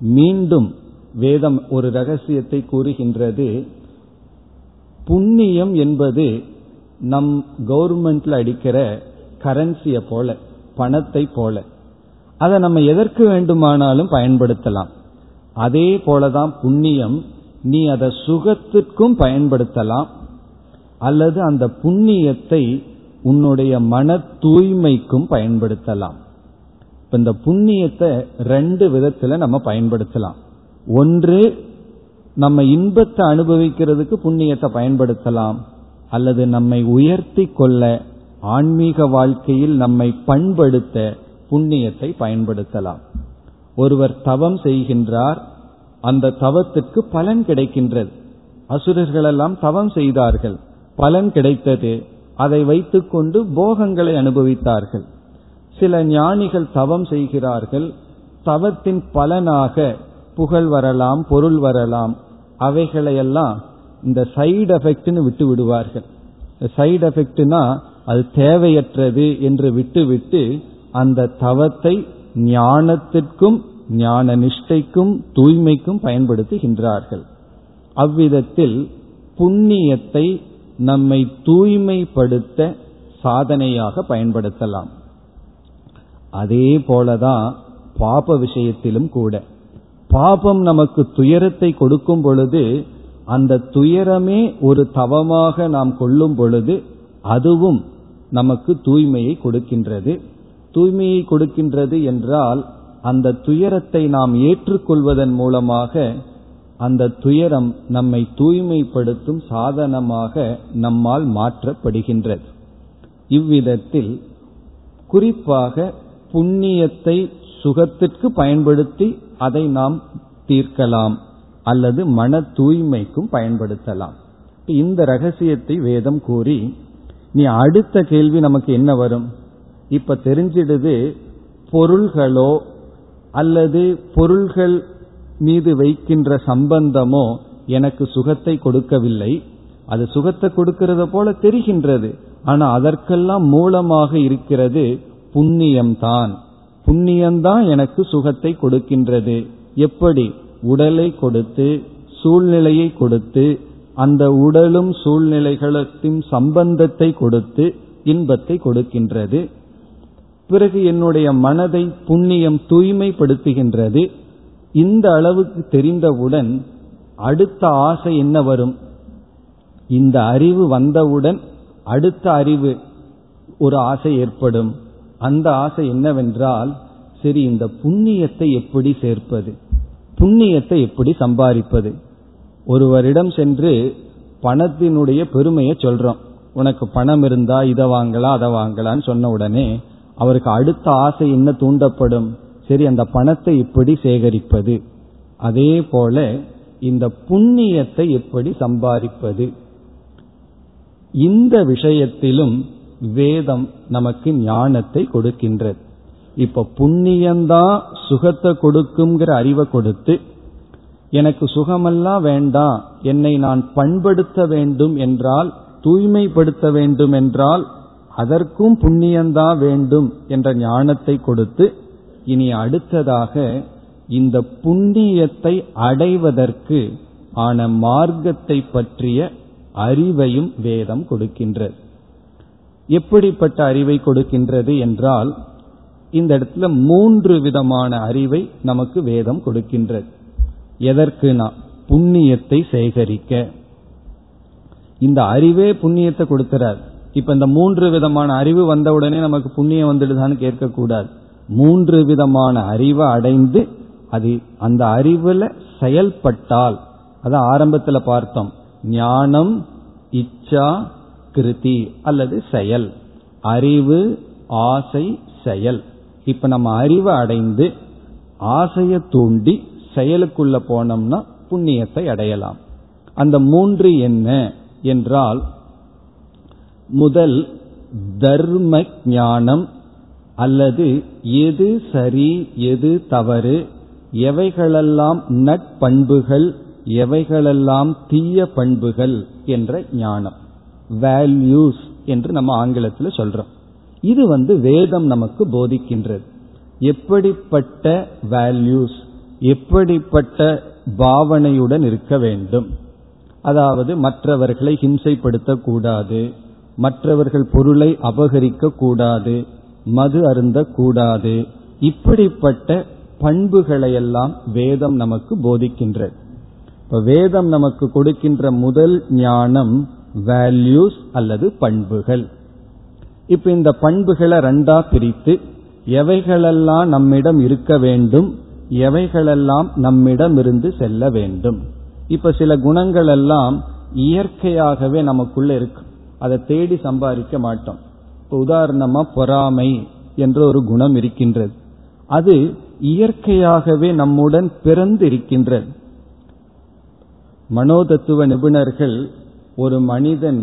மீண்டும் வேதம் ஒரு ரகசியத்தை கூறுகின்றது. புண்ணியம் என்பது நம் கவர்மெண்ட்ல அடிக்கிற கரன்சியை போல பணத்தை போல. அதை நம்ம எதற்கு வேண்டுமானாலும் பயன்படுத்தலாம். அதே போலதான் புண்ணியம். நீ அதை சுகத்திற்கும் பயன்படுத்தலாம். அல்லது அந்த புண்ணியத்தை உன்னுடைய மன தூய்மைக்கும் பயன்படுத்தலாம். இப்ப இந்த புண்ணியத்தை ரெண்டு விதத்துல நம்ம பயன்படுத்தலாம். ஒன்று நம்ம இன்பத்தை அனுபவிக்கிறதுக்கு புண்ணியத்தை பயன்படுத்தலாம். அல்லது நம்மை உயர்த்தி கொள்ள ஆன்மீக வாழ்க்கையில் நம்மை பண்படுத்த புண்ணியத்தை பயன்படுத்தலாம். ஒருவர் தவம் செய்கின்றார் அந்த தவத்துக்கு பலன் கிடைக்கின்றது. அசுரர்களெல்லாம் தவம் செய்தார்கள். பலன் கிடைத்தது. அதை வைத்துக்கொண்டு போகங்களை அனுபவித்தார்கள். சில ஞானிகள் தவம் செய்கிறார்கள். தவத்தின் பலனாக புகழ் வரலாம் பொருள் வரலாம். அவைகளையெல்லாம் இந்த சைடு எஃபெக்ட்னு விட்டு விடுவார்கள். சைடு எஃபெக்ட்னா அது தேவையற்றது என்று விட்டுவிட்டு அந்த தவத்தை ஞானத்திற்கும் ஞான நிஷ்டைக்கும் தூய்மைக்கும் பயன்படுத்துகின்றார்கள். அவ்விதத்தில் புண்ணியத்தை நம்மை தூய்மைப்படுத்த சாதனையாக பயன்படுத்தலாம். அதே போலதான் பாப விஷயத்திலும் கூட. பாபம் நமக்கு துயரத்தை கொடுக்கும் பொழுது அந்த துயரமே ஒரு தவமாக நாம் கொள்ளும் பொழுது அதுவும் நமக்கு தூய்மையை கொடுக்கின்றது. தூய்மையை கொடுக்கின்றது என்றால் அந்த துயரத்தை நாம் ஏற்றுக்கொள்வதன் மூலமாக அந்த துயரம் நம்மை தூய்மைப்படுத்தும் சாதனமாக நம்மால் மாற்றப்படுகின்றது. இவ்விதத்தில் குறிப்பாக புண்ணியத்தை சுகத்திற்கு பயன்படுத்தி அதை நாம் தீர்க்கலாம் அல்லது மன தூய்மைக்கும் பயன்படுத்தலாம். இந்த ரகசியத்தை வேதம் கூறி நீ அடுத்த கேள்வி நமக்கு என்ன வரும்? இப்ப தெரிஞ்சிடுது பொருள்களோ அல்லது பொருள்கள் மீது வைக்கின்ற சம்பந்தமோ எனக்கு சுகத்தை கொடுக்கவில்லை. அது சுகத்தை கொடுக்கறத போல தெரிகின்றது. ஆனா அதற்கெல்லாம் மூலமாக இருக்கிறது புண்ணியம்தான். புண்ணியம்தான் எனக்கு சுகத்தை கொடுக்கின்றது. எப்படி? உடலை கொடுத்து சூழ்நிலையை கொடுத்து அந்த உடலும் சூழ்நிலைகளுக்கும் சம்பந்தத்தை கொடுத்து இன்பத்தை கொடுக்கின்றது. பிறகு என்னுடைய மனதை புண்ணியம் தூய்மைப்படுத்துகின்றது. இந்த அளவுக்கு தெரிந்தவுடன் அடுத்த ஆசை என்ன வரும்? இந்த அறிவு வந்தவுடன் அடுத்த அறிவு ஒரு ஆசை ஏற்படும். அந்த ஆசை என்னவென்றால் சரி இந்த புண்ணியத்தை எப்படி சேர்ப்பது? புண்ணியத்தை எப்படி சம்பாதிப்பது? ஒருவரிடம் சென்று பணத்தினுடைய பெருமையை சொல்றோம். உனக்கு பணம் இருந்தா இதை வாங்கலாம் அதை வாங்கலான்னு சொன்ன உடனே அவருக்கு அடுத்த ஆசை என்ன தூண்டப்படும்? சரி அந்த பணத்தை இப்படி சேகரிப்பது. அதே போல இந்த புண்ணியத்தை எப்படி சம்பாதிப்பது? இந்த விஷயத்திலும் வேதம் நமக்கு ஞானத்தை கொடுக்கின்றது. இப்ப புண்ணியம்தான் சுகத்தை கொடுக்குங்கிற அறிவை கொடுத்து எனக்கு சுகமெல்லாம் வேண்டாம் என்னை நான் பண்படுத்த வேண்டும் என்றால் தூய்மைப்படுத்த வேண்டும் என்றால் அதற்கும் புண்ணியம்தான் வேண்டும் என்ற ஞானத்தை கொடுத்து இனி அடுத்ததாக இந்த புண்ணியத்தை அடைவதற்கு ஆன மார்க்கத்தை பற்றிய அறிவையும் வேதம் கொடுக்கின்றது. எப்படிப்பட்ட அறிவை கொடுக்கின்றது என்றால் இந்த இடத்துல மூன்று விதமான அறிவை நமக்கு வேதம் கொடுக்கின்றது. எதற்கு நான் புண்ணியத்தை சேகரிக்க. இந்த அறிவே புண்ணியத்தை கொடுக்கிறார். இப்ப இந்த மூன்று விதமான அறிவு வந்தவுடனே நமக்கு புண்ணியம் வந்துடுதான்னு கேட்கக்கூடாது. மூன்று விதமான அறிவை அடைந்து அது அந்த அறிவுல செயல்பட்டால் அது ஆரம்பத்துல பார்த்தோம். ஞானம் இச்சா கிருதி அல்லது செயல். அறிவு ஆசை செயல். இப்ப நம்ம அறிவை அடைந்து ஆசையை தூண்டி செயலுக்குள்ள போனோம்னா புண்ணியத்தை அடையலாம். அந்த மூன்று என்ன? என்றால் முதல் தர்ம ஞானம் அல்லது எது சரி எது தவறு எவைகளெல்லாம் நட்பண்புகள் எவைகளெல்லாம் தீய பண்புகள் என்ற ஞானம். வேல்யூஸ் என்று நம்ம ஆங்கிலத்தில் சொல்றோம். இது வந்து வேதம் நமக்கு போதிக்கின்றது. எப்படிப்பட்ட வேல்யூஸ் எப்படிப்பட்ட பாவனையுடன் இருக்க வேண்டும்? அதாவது மற்றவர்களை ஹிம்சைப்படுத்தக்கூடாது மற்றவர்கள் பொருளை அபகரிக்க கூடாது மது அருந்த கூடாது இப்படிப்பட்ட பண்புகளையெல்லாம் வேதம் நமக்கு போதிக்கின்றது. இப்ப வேதம் நமக்கு கொடுக்கின்ற முதல் ஞானம் வேல்யூஸ் அல்லது பண்புகள். இப்ப இந்த பண்புகளை ரெண்டா பிரித்து எவைகளெல்லாம் நம்மிடம் இருக்க வேண்டும் எவைகளெல்லாம் நம்மிடம் இருந்து செல்ல வேண்டும். இப்ப சில குணங்கள் எல்லாம் இயற்கையாகவே நமக்குள்ள இருக்கு. அதை தேடி சம்பாதிக்க மாட்டோம். இப்போ உதாரணமா பொறாமை என்ற ஒரு குணம் இருக்கின்றது. அது இயற்கையாகவே நம்முடன் பிறந்து இருக்கின்றது. மனோதத்துவ நிபுணர்கள் ஒரு மனிதன்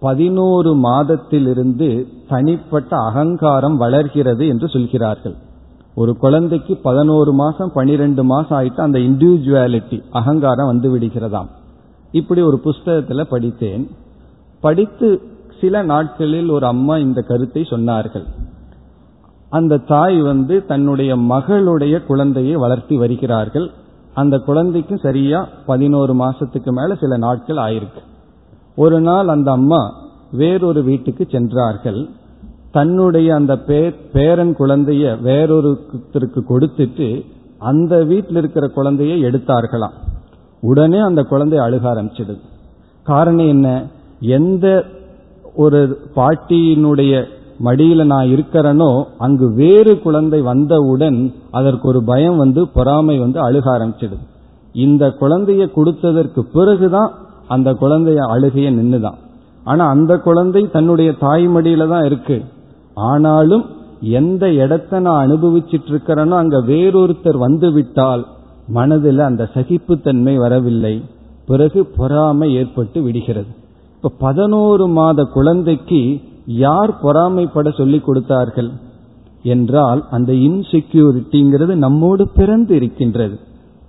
பதினோரு மாதத்திலிருந்து தனிப்பட்ட அகங்காரம் வளர்கிறது என்று சொல்கிறார்கள். ஒரு குழந்தைக்கு பதினோரு மாசம் பனிரெண்டு மாசம் ஆயிட்டு அந்த இண்டிவிஜுவாலிட்டி அகங்காரம் வந்து விடுகிறதாம். இப்படி ஒரு புஸ்தகத்துல படித்தேன். படித்து சில நாட்களில் ஒரு அம்மா இந்த கருத்தை சொன்னார்கள். அந்த தாய் வந்து தன்னுடைய மகளுடைய குழந்தையை வளர்த்தி வருகிறார்கள். அந்த குழந்தைக்கு சரியா பதினோரு மாசத்துக்கு மேல சில நாட்கள் ஆயிருக்கு. ஒரு நாள் அந்த அம்மா வேறொரு வீட்டுக்கு சென்றார்கள். தன்னுடைய அந்த பேரன் குழந்தைய வேறொருத்தருக்கு கொடுத்துட்டு அந்த வீட்டில் இருக்கிற குழந்தைய எடுத்தார்களாம். உடனே அந்த குழந்தை அழுக ஆரம்பிச்சிடுது. காரணம் என்ன? எந்த ஒரு பாட்டியினுடைய மடியில நான் இருக்கிறனோ அங்கு வேறு குழந்தை வந்தவுடன் அதற்கு ஒரு பயம் வந்து பொறாமை வந்து அழுக ஆரம்பிச்சிடுது. இந்த குழந்தைய கொடுத்ததற்கு பிறகுதான் அந்த குழந்தைய அழுகைய நின்னுதான். ஆனா அந்த குழந்தை தன்னுடைய தாய் மடியில தான் இருக்கு. ஆனாலும் எந்த இடத்த நான் அனுபவிச்சிட்டு இருக்கிறேனோ அங்க வேறொருத்தர் வந்து விட்டால் மனதில் அந்த சகிப்புத்தன்மை வரவில்லை. பிறகு பொறாமை ஏற்பட்டு விடுகிறது. இப்ப பதினோரு மாத குழந்தைக்கு யார் பொறாமைப்பட சொல்லிக் கொடுத்தார்கள் என்றால் அந்த இன்செக்யூரிட்டிங்கிறது நம்மோடு பிறந்து இருக்கின்றது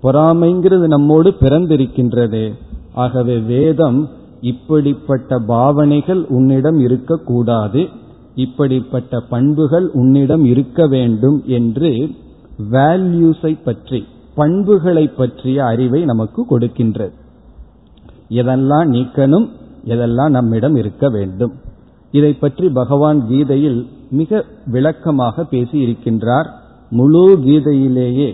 பொறாமைங்கிறது நம்மோடு பிறந்திருக்கின்றது. ஆகவே வேதம் இப்படிப்பட்ட பாவனைகள் உன்னிடம் இருக்கக்கூடாது. இப்படிப்பட்ட பண்புகள் உன்னிடம் இருக்க வேண்டும் என்று வேல்யூஸை பற்றி பண்புகளை பற்றிய அறிவை நமக்கு கொடுக்கின்றது. எதெல்லாம் நீக்கணும்? எதெல்லாம் நம்மிடம் இருக்க வேண்டும். இதை பற்றி பகவான் கீதையில் மிக விளக்கமாக பேசி இருக்கின்றார் முழு கீதையிலேயே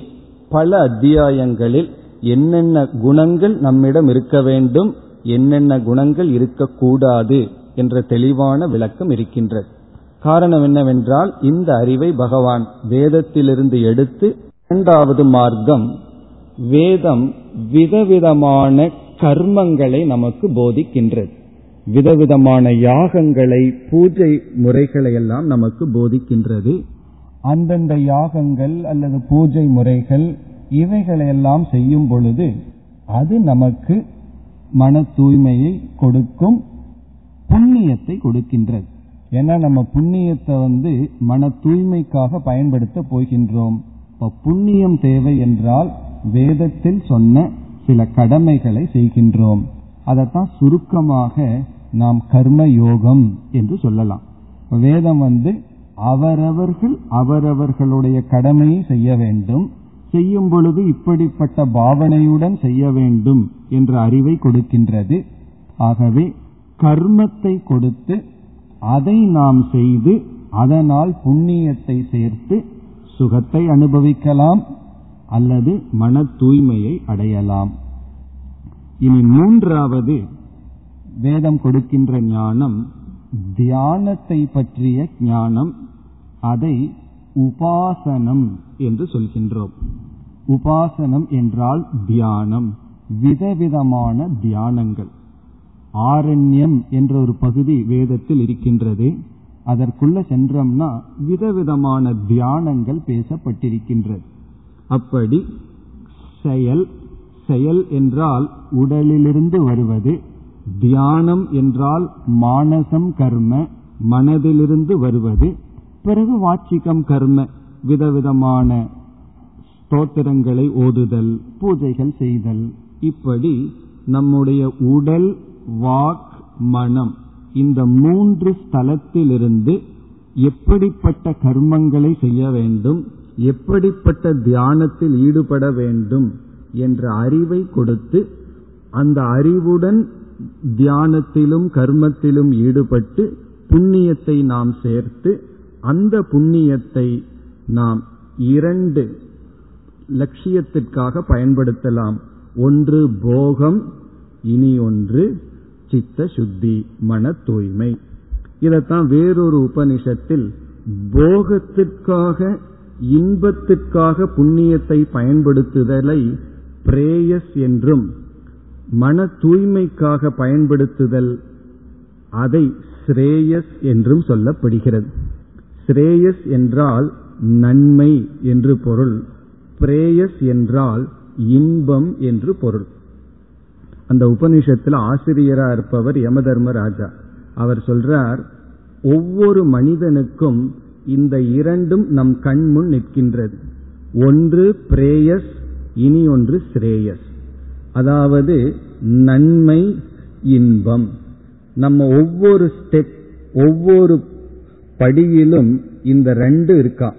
பல அத்தியாயங்களில் என்னென்ன குணங்கள் நம்மிடம் இருக்க வேண்டும் என்னென்ன குணங்கள் இருக்கக்கூடாது என்ற தெளிவான விளக்கம் இருக்கின்றது. காரணம் என்னவென்றால் இந்த அறிவை பகவான் வேதத்திலிருந்து எடுத்து இரண்டாவது மார்க்கம் வேதம் விதவிதமான கர்மங்களை நமக்கு போதிக்கின்றது. விதவிதமான யாகங்களை பூஜை முறைகளை எல்லாம் நமக்கு போதிக்கின்றது. அந்தந்த யாகங்கள் அல்லது பூஜை முறைகள் இவைகளையெல்லாம் செய்யும் பொழுது அது நமக்கு மன தூய்மையை கொடுக்கும் புண்ணியத்தை கொடுக்கின்றது. ஏன்னா நம்ம புண்ணியத்தை வந்து மன தூய்மைக்காக பயன்படுத்த போகின்றோம். இப்ப புண்ணியம் தேவை என்றால் வேதத்தில் சொன்ன சில கடமைகளை செய்கின்றோம். அதைத்தான் சுருக்கமாக நாம் கர்ம யோகம் என்று சொல்லலாம். வேதம் வந்து அவரவர்கள் அவரவர்களுடைய கடமையை செய்ய வேண்டும். செய்யும் பொழுது இப்படிப்பட்ட பாவனையுடன் செய்ய வேண்டும் என்ற அறிவை கொடுக்கின்றது. ஆகவே கர்மத்தை கொடுத்து அதை நாம் செய்து அதனால் புண்ணியத்தை சேர்த்து சுகத்தை அனுபவிக்கலாம் அல்லது மன தூய்மையை அடையலாம். இனி மூன்றாவது வேதம் கொடுக்கின்ற ஞானம் தியானத்தை பற்றிய ஞானம் அதை உபாசனம் என்று சொல்கின்றோம். உபாசனம் என்றால் தியானம் விதவிதமான தியானங்கள். ஆரண்யம் என்ற ஒரு பகுதி வேதத்தில் இருக்கின்றது. அதற்குள்ள சென்றோம்னா விதவிதமான தியானங்கள் பேசப்பட்டிருக்கின்றது. அப்படி செயல் செயல் என்றால் உடலிலிருந்து வருவது தியானம் என்றால் மானசம் கர்ம மனதிலிருந்து வருவது பிறகு வாச்சிகம் கர்ம விதவிதமான ஸ்தோத்திரங்களை ஓதுதல் பூஜைகள் செய்தல். இப்படி நம்முடைய உடல் வாக் மனம் இந்த மூன்று ஸ்தலத்திலிருந்து எப்படிப்பட்ட கர்மங்களை செய்ய வேண்டும் எப்படிப்பட்ட தியானத்தில் ஈடுபட வேண்டும் என்ற அறிவை கொடுத்து அந்த அறிவுடன் தியானத்திலும் கர்மத்திலும் ஈடுபட்டு புண்ணியத்தை நாம் சேர்த்து அந்த புண்ணியத்தை நாம் இரண்டு லட்சியத்திற்காக பயன்படுத்தலாம். ஒன்று போகம் இனி ஒன்று சித்த சுத்தி மன தூய்மை. இதைத்தான் வேறொரு உபனிஷத்தில் போகத்திற்காக இன்பத்திற்காக புண்ணியத்தை பயன்படுத்துதலை பிரேயஸ் என்றும் மன தூய்மைக்காக பயன்படுத்துதல் அதை ஸ்ரேயஸ் என்றும் சொல்லப்படுகிறது. ஸ்ரேயஸ் என்றால் நன்மை என்று பொருள். பிரேயஸ் என்றால் இன்பம் என்று பொருள். அந்த உபநிஷத்தில் ஆசிரியராக இருப்பவர் யமதர்ம ராஜா அவர் சொல்றார் ஒவ்வொரு மனிதனுக்கும் இந்த இரண்டும் நம் கண் முன் நிற்கின்றது. ஒன்று பிரேயஸ் இனி ஒன்று ஸ்ரேயஸ் அதாவது நன்மை இன்பம். நம்ம ஒவ்வொரு ஸ்டெப் ஒவ்வொரு படியிலும் இந்த ரெண்டு இருக்கா.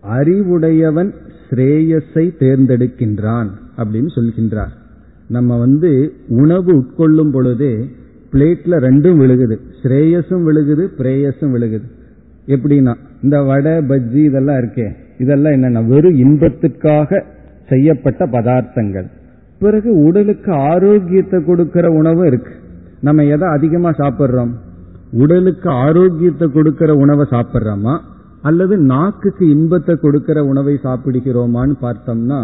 அறிவுடையவன் ஸ்ரேயஸை தேர்ந்தெடுக்கின்றான் அப்படின்னு சொல்கின்றார். நம்ம வந்து உணவு உட்கொள்ளும் பொழுது பிளேட்ல ரெண்டும் விழுகுது. ஸ்ரேயஸும் விழுகுது பிரேயஸும் விழுகுது. எப்படின்னா இந்த வடை பஜ்ஜி இதெல்லாம் இருக்கே. இதெல்லாம் என்னன்னா வெறும் இன்பத்திற்காக செய்யப்பட்ட பதார்த்தங்கள். பிறகு உடலுக்கு ஆரோக்கியத்தை கொடுக்கிற உணவு இருக்கு. நம்ம எதை அதிகமா சாப்பிட்றோம்? உடலுக்கு ஆரோக்கியத்தை கொடுக்கிற உணவை சாப்பிட்றோமா? அல்லது நாக்குக்கு இன்பத்தை கொடுக்கிற உணவை சாப்பிடுகிறோமான்னு பார்த்தோம்னா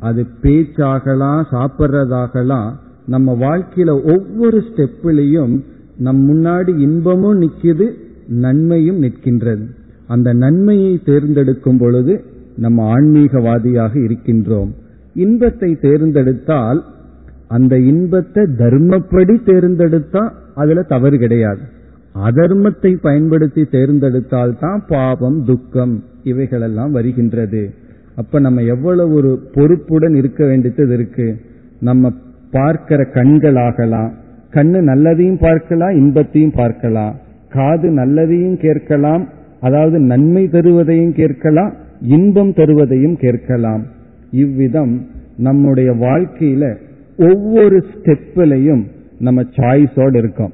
அது பேச்சாகலாம் சாப்பிட்றதாகலாம் நம்ம வாழ்க்கையில ஒவ்வொரு ஸ்டெப்பிலையும் நம் முன்னாடி இன்பமும் நிற்கிது நன்மையும் நிற்கின்றது. அந்த நன்மையை தேர்ந்தெடுக்கும் பொழுது நம்ம ஆன்மீகவாதியாக இருக்கின்றோம். இன்பத்தை தேர்ந்தெடுத்தால் அந்த இன்பத்தை தர்மப்படி தேர்ந்தெடுத்தா அதுல தவறு கிடையாது. அதர்மத்தை பயன்படுத்தி தேர்ந்தெடுத்தால் தான் பாவம் துக்கம் இவைகளெல்லாம் வருகின்றது. அப்ப நம்ம எவ்வளவு ஒரு பொறுப்புடன் இருக்க வேண்டியது இருக்கு. நம்ம பார்க்கிற கண்களாகலாம். கண்ணு நல்லதையும் பார்க்கலாம் இன்பத்தையும் பார்க்கலாம். காது நல்லதையும் கேட்கலாம். அதாவது நன்மை தருவதையும் கேட்கலாம். இன்பம் தருவதையும் கேட்கலாம். இவ்விதம் நம்முடைய வாழ்க்கையில ஒவ்வொரு ஸ்டெப்பிலையும் நம்ம சாய்ஸோடு இருக்கோம்.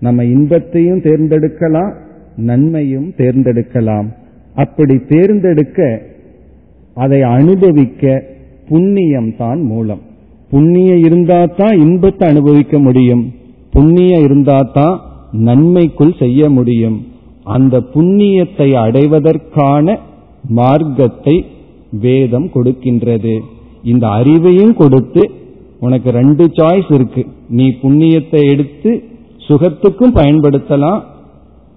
நம்ம இன்பத்தையும் தேர்ந்தெடுக்கலாம் நன்மையும் தேர்ந்தெடுக்கலாம். அப்படி தேர்ந்தெடுக்க அதை அனுபவிக்க புண்ணியம் தான் மூலம். புண்ணியம் இருந்தா தான் இன்பத்தை அனுபவிக்க முடியும். புண்ணியம் இருந்தா தான் நன்மைக்குள் செய்ய முடியும். அந்த புண்ணியத்தை அடைவதற்கான மார்க்கத்தை வேதம் கொடுக்கின்றது. இந்த அறிவையும் கொடுத்து உனக்கு ரெண்டு சாய்ஸ் இருக்கு. நீ புண்ணியத்தை எடுத்து சுகத்துக்கும் பயன்படுத்தலாம்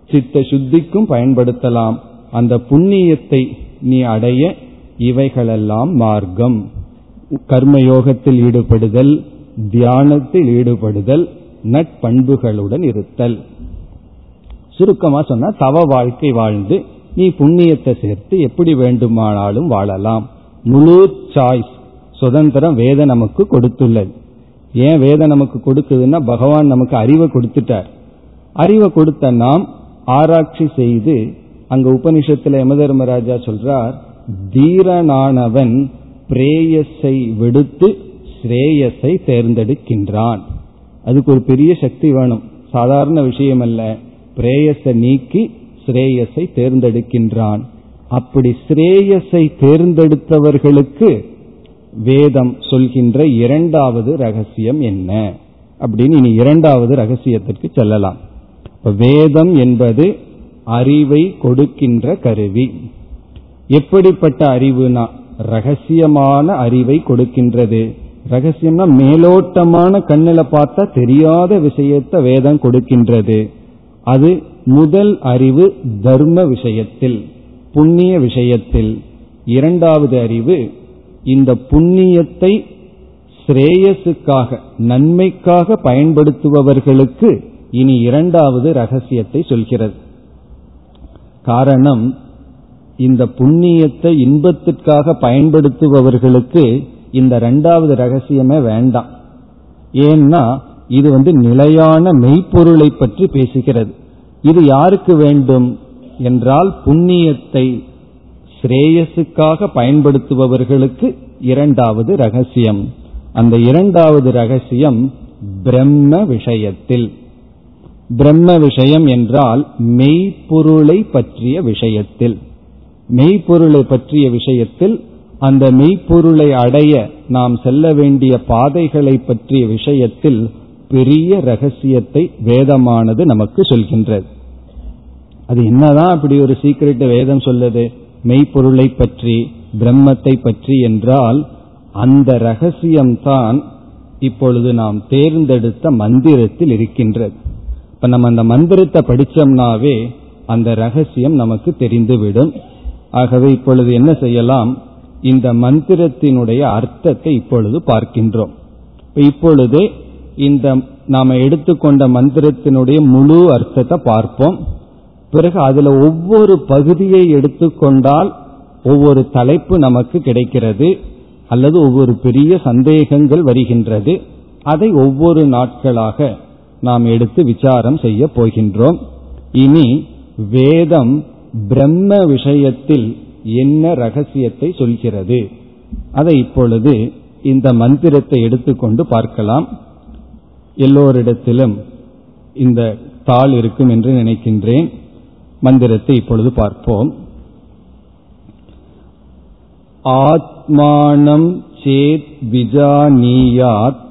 சித்த சுத்திக்கும் பயன்படுத்தலாம். அந்த புண்ணியத்தை நீ அடைய இவைகளெல்லாம் மார்க்கம். கர்மயோகத்தில் ஈடுபடுதல் தியானத்தில் ஈடுபடுதல் நட்பண்புகளுடன் இருத்தல். சுருக்கமா சொன்னா தவ வாழ்க்கை வாழ்ந்து நீ புண்ணியத்தை சேர்த்து எப்படி வேண்டுமானாலும் வாழலாம். முழு சாய்ஸ் சுதந்திரம் வேத நமக்கு கொடுத்துள்ளது. ஏன் வேதம் நமக்கு கொடுக்குதுன்னா பகவான் நமக்கு அறிவை கொடுத்துட்டார். அறிவை கொடுத்த நாம் ஆராய்ச்சி செய்து அங்க உபனிஷத்துல யமதர்மராஜா சொல்றார் தீரனானவன் பிரேயஸை விடுத்து ஸ்ரேயஸை தேர்ந்தெடுக்கின்றான். அதுக்கு ஒரு பெரிய சக்தி வேணும். சாதாரண விஷயம் அல்ல பிரேயஸை நீக்கி ஸ்ரேயஸை தேர்ந்தெடுக்கின்றான். அப்படி ஸ்ரேயஸை தேர்ந்தெடுத்தவர்களுக்கு வேதம் சொல்கின்ற இரண்டாவது ரகசியம் என்ன? அப்படின்னு இனி இரண்டாவது ரகசியத்திற்கு செல்லலாம். வேதம் என்பது அறிவை கொடுக்கின்ற கருவி. எப்படிப்பட்ட அறிவுனா ரகசியமான அறிவை கொடுக்கின்றது. ரகசியம்னா மேலோட்டமான கண்ணில பார்த்தா தெரியாத விஷயத்தை வேதம் கொடுக்கின்றது. அது முதல் அறிவு தர்ம விஷயத்தில் புண்ணிய விஷயத்தில். இரண்டாவது அறிவு இந்த புண்ணியத்தை ஸ்ரேயஸுக்காக நன்மைக்காக பயன்படுத்துபவர்களுக்கு இனி இரண்டாவது ரகசியத்தை சொல்கிறது. காரணம் இந்த புண்ணியத்தை இன்பத்திற்காக பயன்படுத்துபவர்களுக்கு இந்த ரெண்டாவது ரகசியமே வேண்டாம். ஏன்னா இது வந்து நிலையான மெய்ப்பொருளை பற்றி பேசுகிறது. இது யாருக்கு வேண்டும் என்றால் புண்ணியத்தை ஸ்ரேயசுக்காக பயன்படுத்துபவர்களுக்கு இரண்டாவது ரகசியம். அந்த இரண்டாவது ரகசியம் பிரம்ம விஷயத்தில். பிரம்ம விஷயம் என்றால் மெய்ப்பொருளை பற்றிய விஷயத்தில். மெய்ப்பொருளை பற்றிய விஷயத்தில் அந்த மெய்ப்பொருளை அடைய நாம் செல்ல வேண்டிய பாதைகளை பற்றிய விஷயத்தில் பெரிய ரகசியத்தை வேதமானது நமக்கு சொல்கின்றது. அது என்னதான் அப்படி ஒரு சீக்கிரட் வேதம் சொல்லுது? மெய்ப்பொருளை பற்றி பிரம்மத்தை பற்றி என்றால் அந்த ரகசியம்தான் இப்பொழுது நாம் தேர்ந்தெடுத்த மந்திரத்தில் இருக்கின்றது. இப்ப நம்ம அந்த மந்திரத்தை படிச்சோம்னாவே அந்த ரகசியம் நமக்கு தெரிந்துவிடும். ஆகவே இப்பொழுது என்ன செய்யலாம்? இந்த மந்திரத்தினுடைய அர்த்தத்தை இப்பொழுது பார்க்கின்றோம். இப்பொழுதே இந்த நாம எடுத்துக்கொண்ட மந்திரத்தினுடைய முழு அர்த்தத்தை பார்ப்போம். பிறகு அதுல ஒவ்வொரு பகுதியை எடுத்துக்கொண்டால் ஒவ்வொரு தலைப்பு நமக்கு கிடைக்கிறது அல்லது ஒவ்வொரு பெரிய சந்தேகங்கள் வருகின்றது. அதை ஒவ்வொரு நாட்களாக நாம் எடுத்து விசாரம் செய்ய போகின்றோம். இனி வேதம் பிரம்ம விஷயத்தில் என்ன ரகசியத்தை சொல்கிறது? அதை இப்பொழுது இந்த மந்திரத்தை எடுத்துக்கொண்டு பார்க்கலாம். எல்லோரிடத்திலும் இந்த தாள் இருக்கும் என்று நினைக்கின்றேன். மந்திரத்தை இப்பொழுது பார்ப்போம். ஆத்மானம் சேத் விஜானீயாத்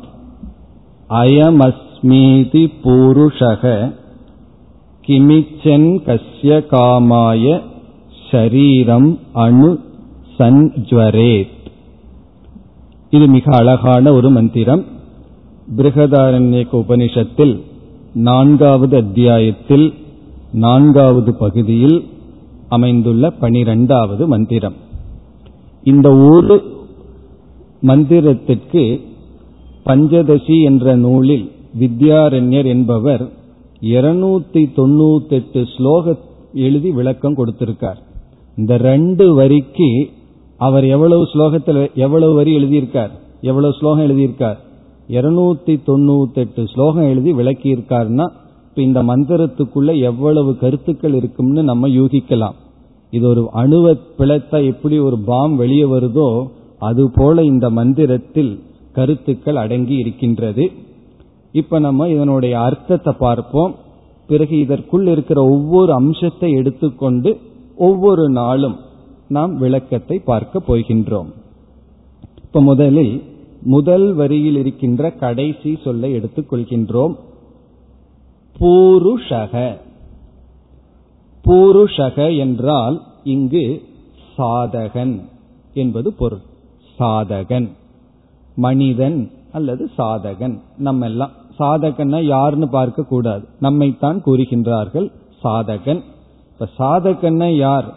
அயமஸ்மீதி பூருஷக கிமிச்சன் கஸ்ய காமாய ஷரீரம் அணு சஞ்சுவரேத் இது மிக அழகான ஒரு மந்திரம். பிருகதாரண்யக உபனிஷத்தில் நான்காவது அத்தியாயத்தில் நான்காவது பகுதியில் அமைந்துள்ள பனிரெண்டாவது மந்திரம் இந்த ஒரு மந்திரத்திற்கு பஞ்சதசி என்ற நூலில் வித்யாரண்யர் என்பவர் இருநூத்தி தொண்ணூத்தெட்டு ஸ்லோக எழுதி விளக்கம் கொடுத்திருக்கார் இந்த ரெண்டு வரிக்கு அவர் எவ்வளவு ஸ்லோகத்தில் எவ்வளவு வரி எழுதியிருக்கார் எவ்வளவு ஸ்லோகம் எழுதியிருக்கார் இருநூத்தி தொண்ணூத்தெட்டு ஸ்லோகம் எழுதி விளக்கியிருக்காருன்னா இப்ப இந்த மந்திரத்துக்குள்ள எவ்வளவு கருத்துக்கள் இருக்கும்னு நம்ம யூகிக்கலாம். இது ஒரு அணுவ பிளத்த எப்படி ஒரு பாம் வெளியே வருதோ அது போல இந்த மந்திரத்தில் கருத்துக்கள் அடங்கி இருக்கின்றது. இப்ப நம்ம இதனுடைய அர்த்தத்தை பார்ப்போம். பிறகு இதற்குள் இருக்கிற ஒவ்வொரு அம்சத்தை எடுத்துக்கொண்டு ஒவ்வொரு நாளும் நாம் விளக்கத்தை பார்க்க போகின்றோம். இப்ப முதலில் முதல் வரியில் இருக்கின்ற கடைசி சொல்லை எடுத்துக்கொள்கின்றோம் பூருஷக. பூருஷக என்றால் இங்கு சாதகன் என்பது பொருள். சாதகன். மனிதன் அல்லது சாதகன். நம்ம எல்லாம் சாதகன்னா யாருன்னு பார்க்க கூடாது. நம்மைத்தான் கூறுகின்றார்கள் சாதகன். இப்ப சாதகன்னா யார்?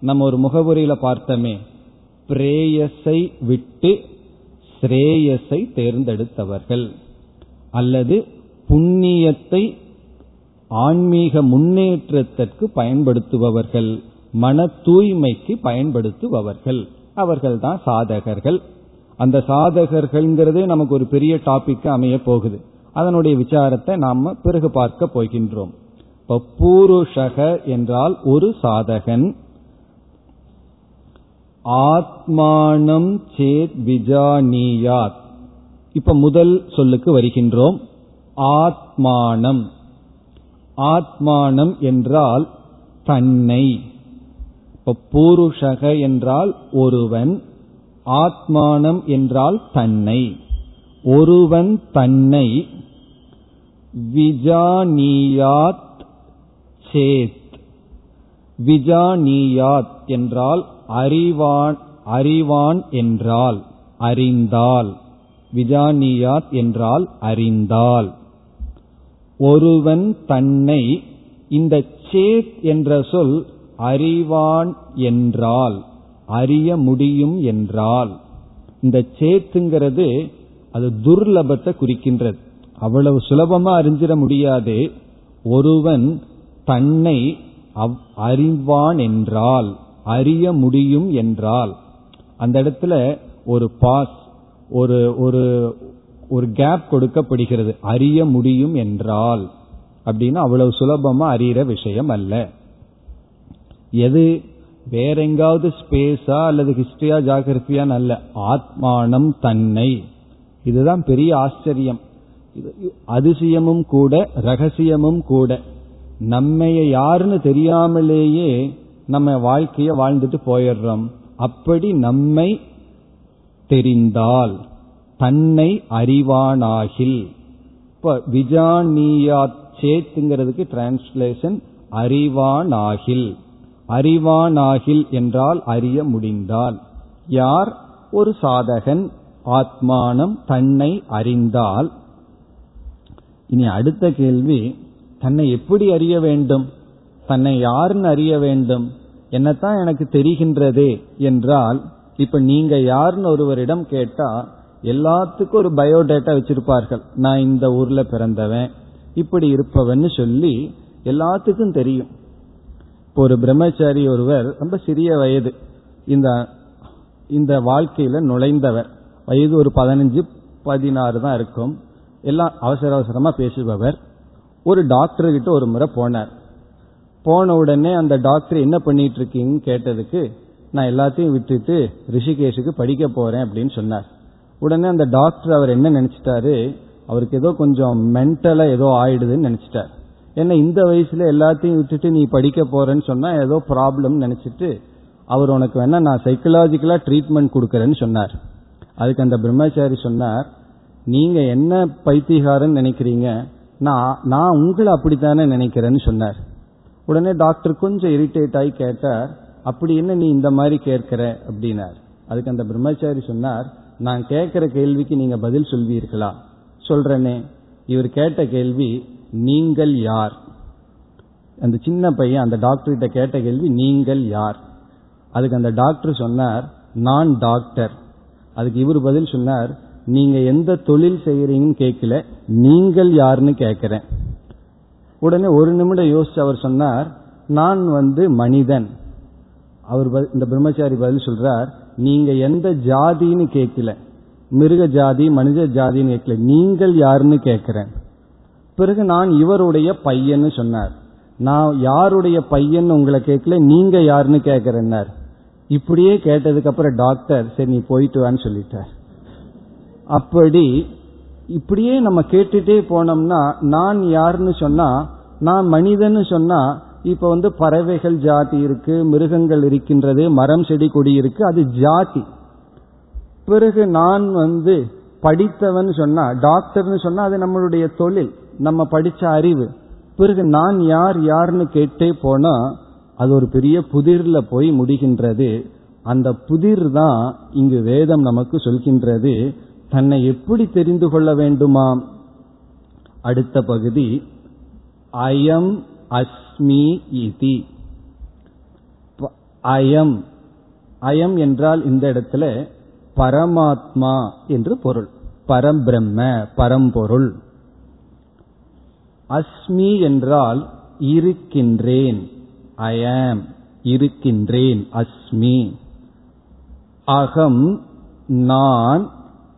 நம்ம ஒரு முகவுரையில பார்த்தோமே. பிரேயஸை விட்டு ஸ்ரேயஸை தேர்ந்தெடுத்தவர்கள் அல்லது புண்ணியத்தை ஆன்மீக முன்னேற்றத்திற்கு பயன்படுத்துபவர்கள் மன தூய்மைக்கு பயன்படுத்துபவர்கள். அவர்கள்தான் சாதகர்கள். அந்த சாதகர்கள்ங்கிறதே நமக்கு ஒரு பெரிய டாபிக் அமைய போகுது. அதனுடைய விசாரத்தை நாம பிறகு பார்க்க போகின்றோம். இப்ப பூருஷக என்றால் ஒரு சாதகன். ஆத்மானம் சேத் விஜானியாத். இப்ப முதல் சொல்லுக்கு வருகின்றோம். ஆத்மானம். ஆத்மானம் என்றால் தன்னை. இப்ப பூருஷக என்றால் ஒருவன். ஆத்மானம் என்றால் தன்னை. ஒருவன் தன்னை. விஜானியாத் சேத். விஜானியாத் என்றால் அறிவான் அறிவான் என்றால் அறிந்தால். விஜானியாத் என்றால் அறிந்தால். ஒருவன் தன்னை இந்த சேத் என்ற சொல் அறிவான் என்றால் அறிய முடியும் என்றால். இந்த சேத்துங்கிறது அது துர்லபத்தை குறிக்கின்றது. அவ்வளவு சுலபமா அறிஞ்சிட முடியாது. ஒருவன் தன்னை அறிவான் என்றால். அறிய முடியும் என்றால் அந்த இடத்துல ஒரு பாஸ் ஒரு ஒரு ஒரு கேப் கொடுக்கப்படுகிறது. அறிய முடியும் என்றால் அப்படின்னு அவ்வளவு சுலபமா அறிகிற விஷயம் அல்ல. எது வேற எங்காவது ஸ்பேஸா அல்லது ஹிஸ்டரியா ஜாகிரபியான்னு அல்ல ஆத்மானம் தன்னை. இதுதான் பெரிய ஆச்சரியம். அதிசயமும் கூட ரகசியமும் கூட. நம்மைய யாருன்னு தெரியாமலேயே நம்ம வாழ்க்கைய வாழ்ந்துட்டு போயிடுறோம். அப்படி நம்மை தெரிந்தால் தன்னை அறிவானாகில். இப்ப விஜானியா சேத்துங்கிறதுக்கு டிரான்ஸ்லேஷன் அறிவானாகில். அறிவானாகில் என்றால் அறிய முடிந்தால். யார்? ஒரு சாதகன். ஆத்மானம் தன்னை அறிந்தால். இனி அடுத்த கேள்வி தன்னை எப்படி அறிய வேண்டும்? தன்னை யாருன்னு அறிய வேண்டும்? என்னத்தான் எனக்கு தெரிகின்றதே என்றால் இப்ப நீங்க யாருன்னு ஒருவரிடம் கேட்டா எல்லாத்துக்கும் ஒரு பயோடேட்டா வச்சிருப்பார்கள். நான் இந்த ஊர்ல பிறந்தவன் இப்படி இருப்பவன் சொல்லி எல்லாத்துக்கும் தெரியும். இப்போ ஒரு பிரம்மச்சாரி ஒருவர் ரொம்ப சிறிய வயது இந்த இந்த வாழ்க்கையில நுழைந்தவர். வயது ஒரு பதினஞ்சு பதினாறு தான் இருக்கும். எல்லாம் அவசர அவசரமா பேசுபவர். ஒரு டாக்டர் கிட்ட ஒரு முறை போனார். போன உடனே அந்த டாக்டர் என்ன பண்ணிட்டு இருக்கீங்கன்னு கேட்டதுக்கு நான் எல்லாத்தையும் விட்டுட்டு ரிஷிகேஷுக்கு படிக்க போறேன் அப்படின்னு சொன்னார். உடனே அந்த டாக்டர் அவர் என்ன நினைச்சிட்டாரு? அவருக்கு ஏதோ கொஞ்சம் மென்டலா ஏதோ ஆயிடுதுன்னு நினைச்சிட்டார். ஏன்னா இந்த வயசுல எல்லாத்தையும் விட்டுட்டு நீ படிக்க போறேன்னு சொன்னா ஏதோ ப்ராப்ளம் நினைச்சிட்டு அவர் உனக்கு வேணா நான் சைக்கலாஜிக்கலா ட்ரீட்மெண்ட் கொடுக்கறேன்னு சொன்னார். அதுக்கு அந்த பிரம்மச்சாரி சொன்னார் நீங்க என்ன பைத்தியகாரன்னு நினைக்கிறீங்க? நான் நான் உங்களை அப்படித்தானே நினைக்கிறேன்னு சொன்னார். உடனே டாக்டர் கொஞ்சம் இரிட்டேட் ஆகி கேட்டார் அப்படி என்ன நீ இந்த மாதிரி கேட்கிற? அப்படின்னார். அதுக்கு அந்த பிரம்மச்சாரி சொன்னார் நான் கேட்கிற கேள்விக்கு நீங்க பதில் சொல்வீர்களா? சொல்றேனே. இவர் கேட்ட கேள்வி நீங்கள் யார்? அந்த சின்ன பையன் அந்த டாக்டர்கிட்ட கேட்ட கேள்வி நீங்கள் யார்? அதுக்கு அந்த டாக்டர் சொன்னார் நான் டாக்டர். அதுக்கு இவர் பதில் சொன்னார் நீங்க எந்த தொழில் செய்யறீங்கன்னு கேட்கல நீங்கள் யாருன்னு கேட்கிறேன். உடனே ஒரு நிமிடம் யோசிச்சு அவர் சொன்னார் நான் வந்து மனிதன். அவர் இந்த பிரம்மச்சாரி பதில் சொல்றார் நீங்க எந்த ஜாதின்னு கேட்கல மிருக ஜாதி மனித ஜாதின்னு கேட்கல நீங்கள் யாருன்னு கேட்கிறேன் பிறகு நான் இவருடைய பையன்னு சொன்னார். நான் யாருடைய பையன் உங்களை கேட்கல நீங்க யாருன்னு கேட்கிறேன்னார் இப்படியே கேட்டதுக்கு அப்புறம் டாக்டர் சரி நீ போயிட்டு வான்னு சொல்லிட்டார். அப்படி இப்படியே நம்ம கேட்டுட்டே போனோம்னா நான் யாருன்னு சொன்னா நான் மனிதன்னு சொன்னா இப்ப வந்து பறவைகள் ஜாதி இருக்கு மிருகங்கள் இருக்கின்றது மரம் செடி கொடி இருக்கு அது ஜாதி. பிறகு நான் வந்து படித்தவன் சொன்னா டாக்டர்னு சொன்னா அது நம்மளுடைய தொழில் நம்ம படிச்ச அறிவு. பிறகு நான் யார் யாருன்னு கேட்டே போனா அது ஒரு பெரிய புதிர்ல போய் முடிகின்றது. அந்த புதிர் தான் இங்கு வேதம் நமக்கு சொல்கின்றது. தன்னை எப்படி தெரிந்து கொள்ள வேண்டுமாம்? அடுத்த பகுதி அயம் அஸ்மி இதி. அயம். அயம் என்றால் இந்த இடத்துல பரமாத்மா என்று பொருள். பரம்பிரம்ம பரம்பொருள் அஸ்மி என்றால் இருக்கின்றேன். அயம் இருக்கின்றேன் அஸ்மி. அகம் நான்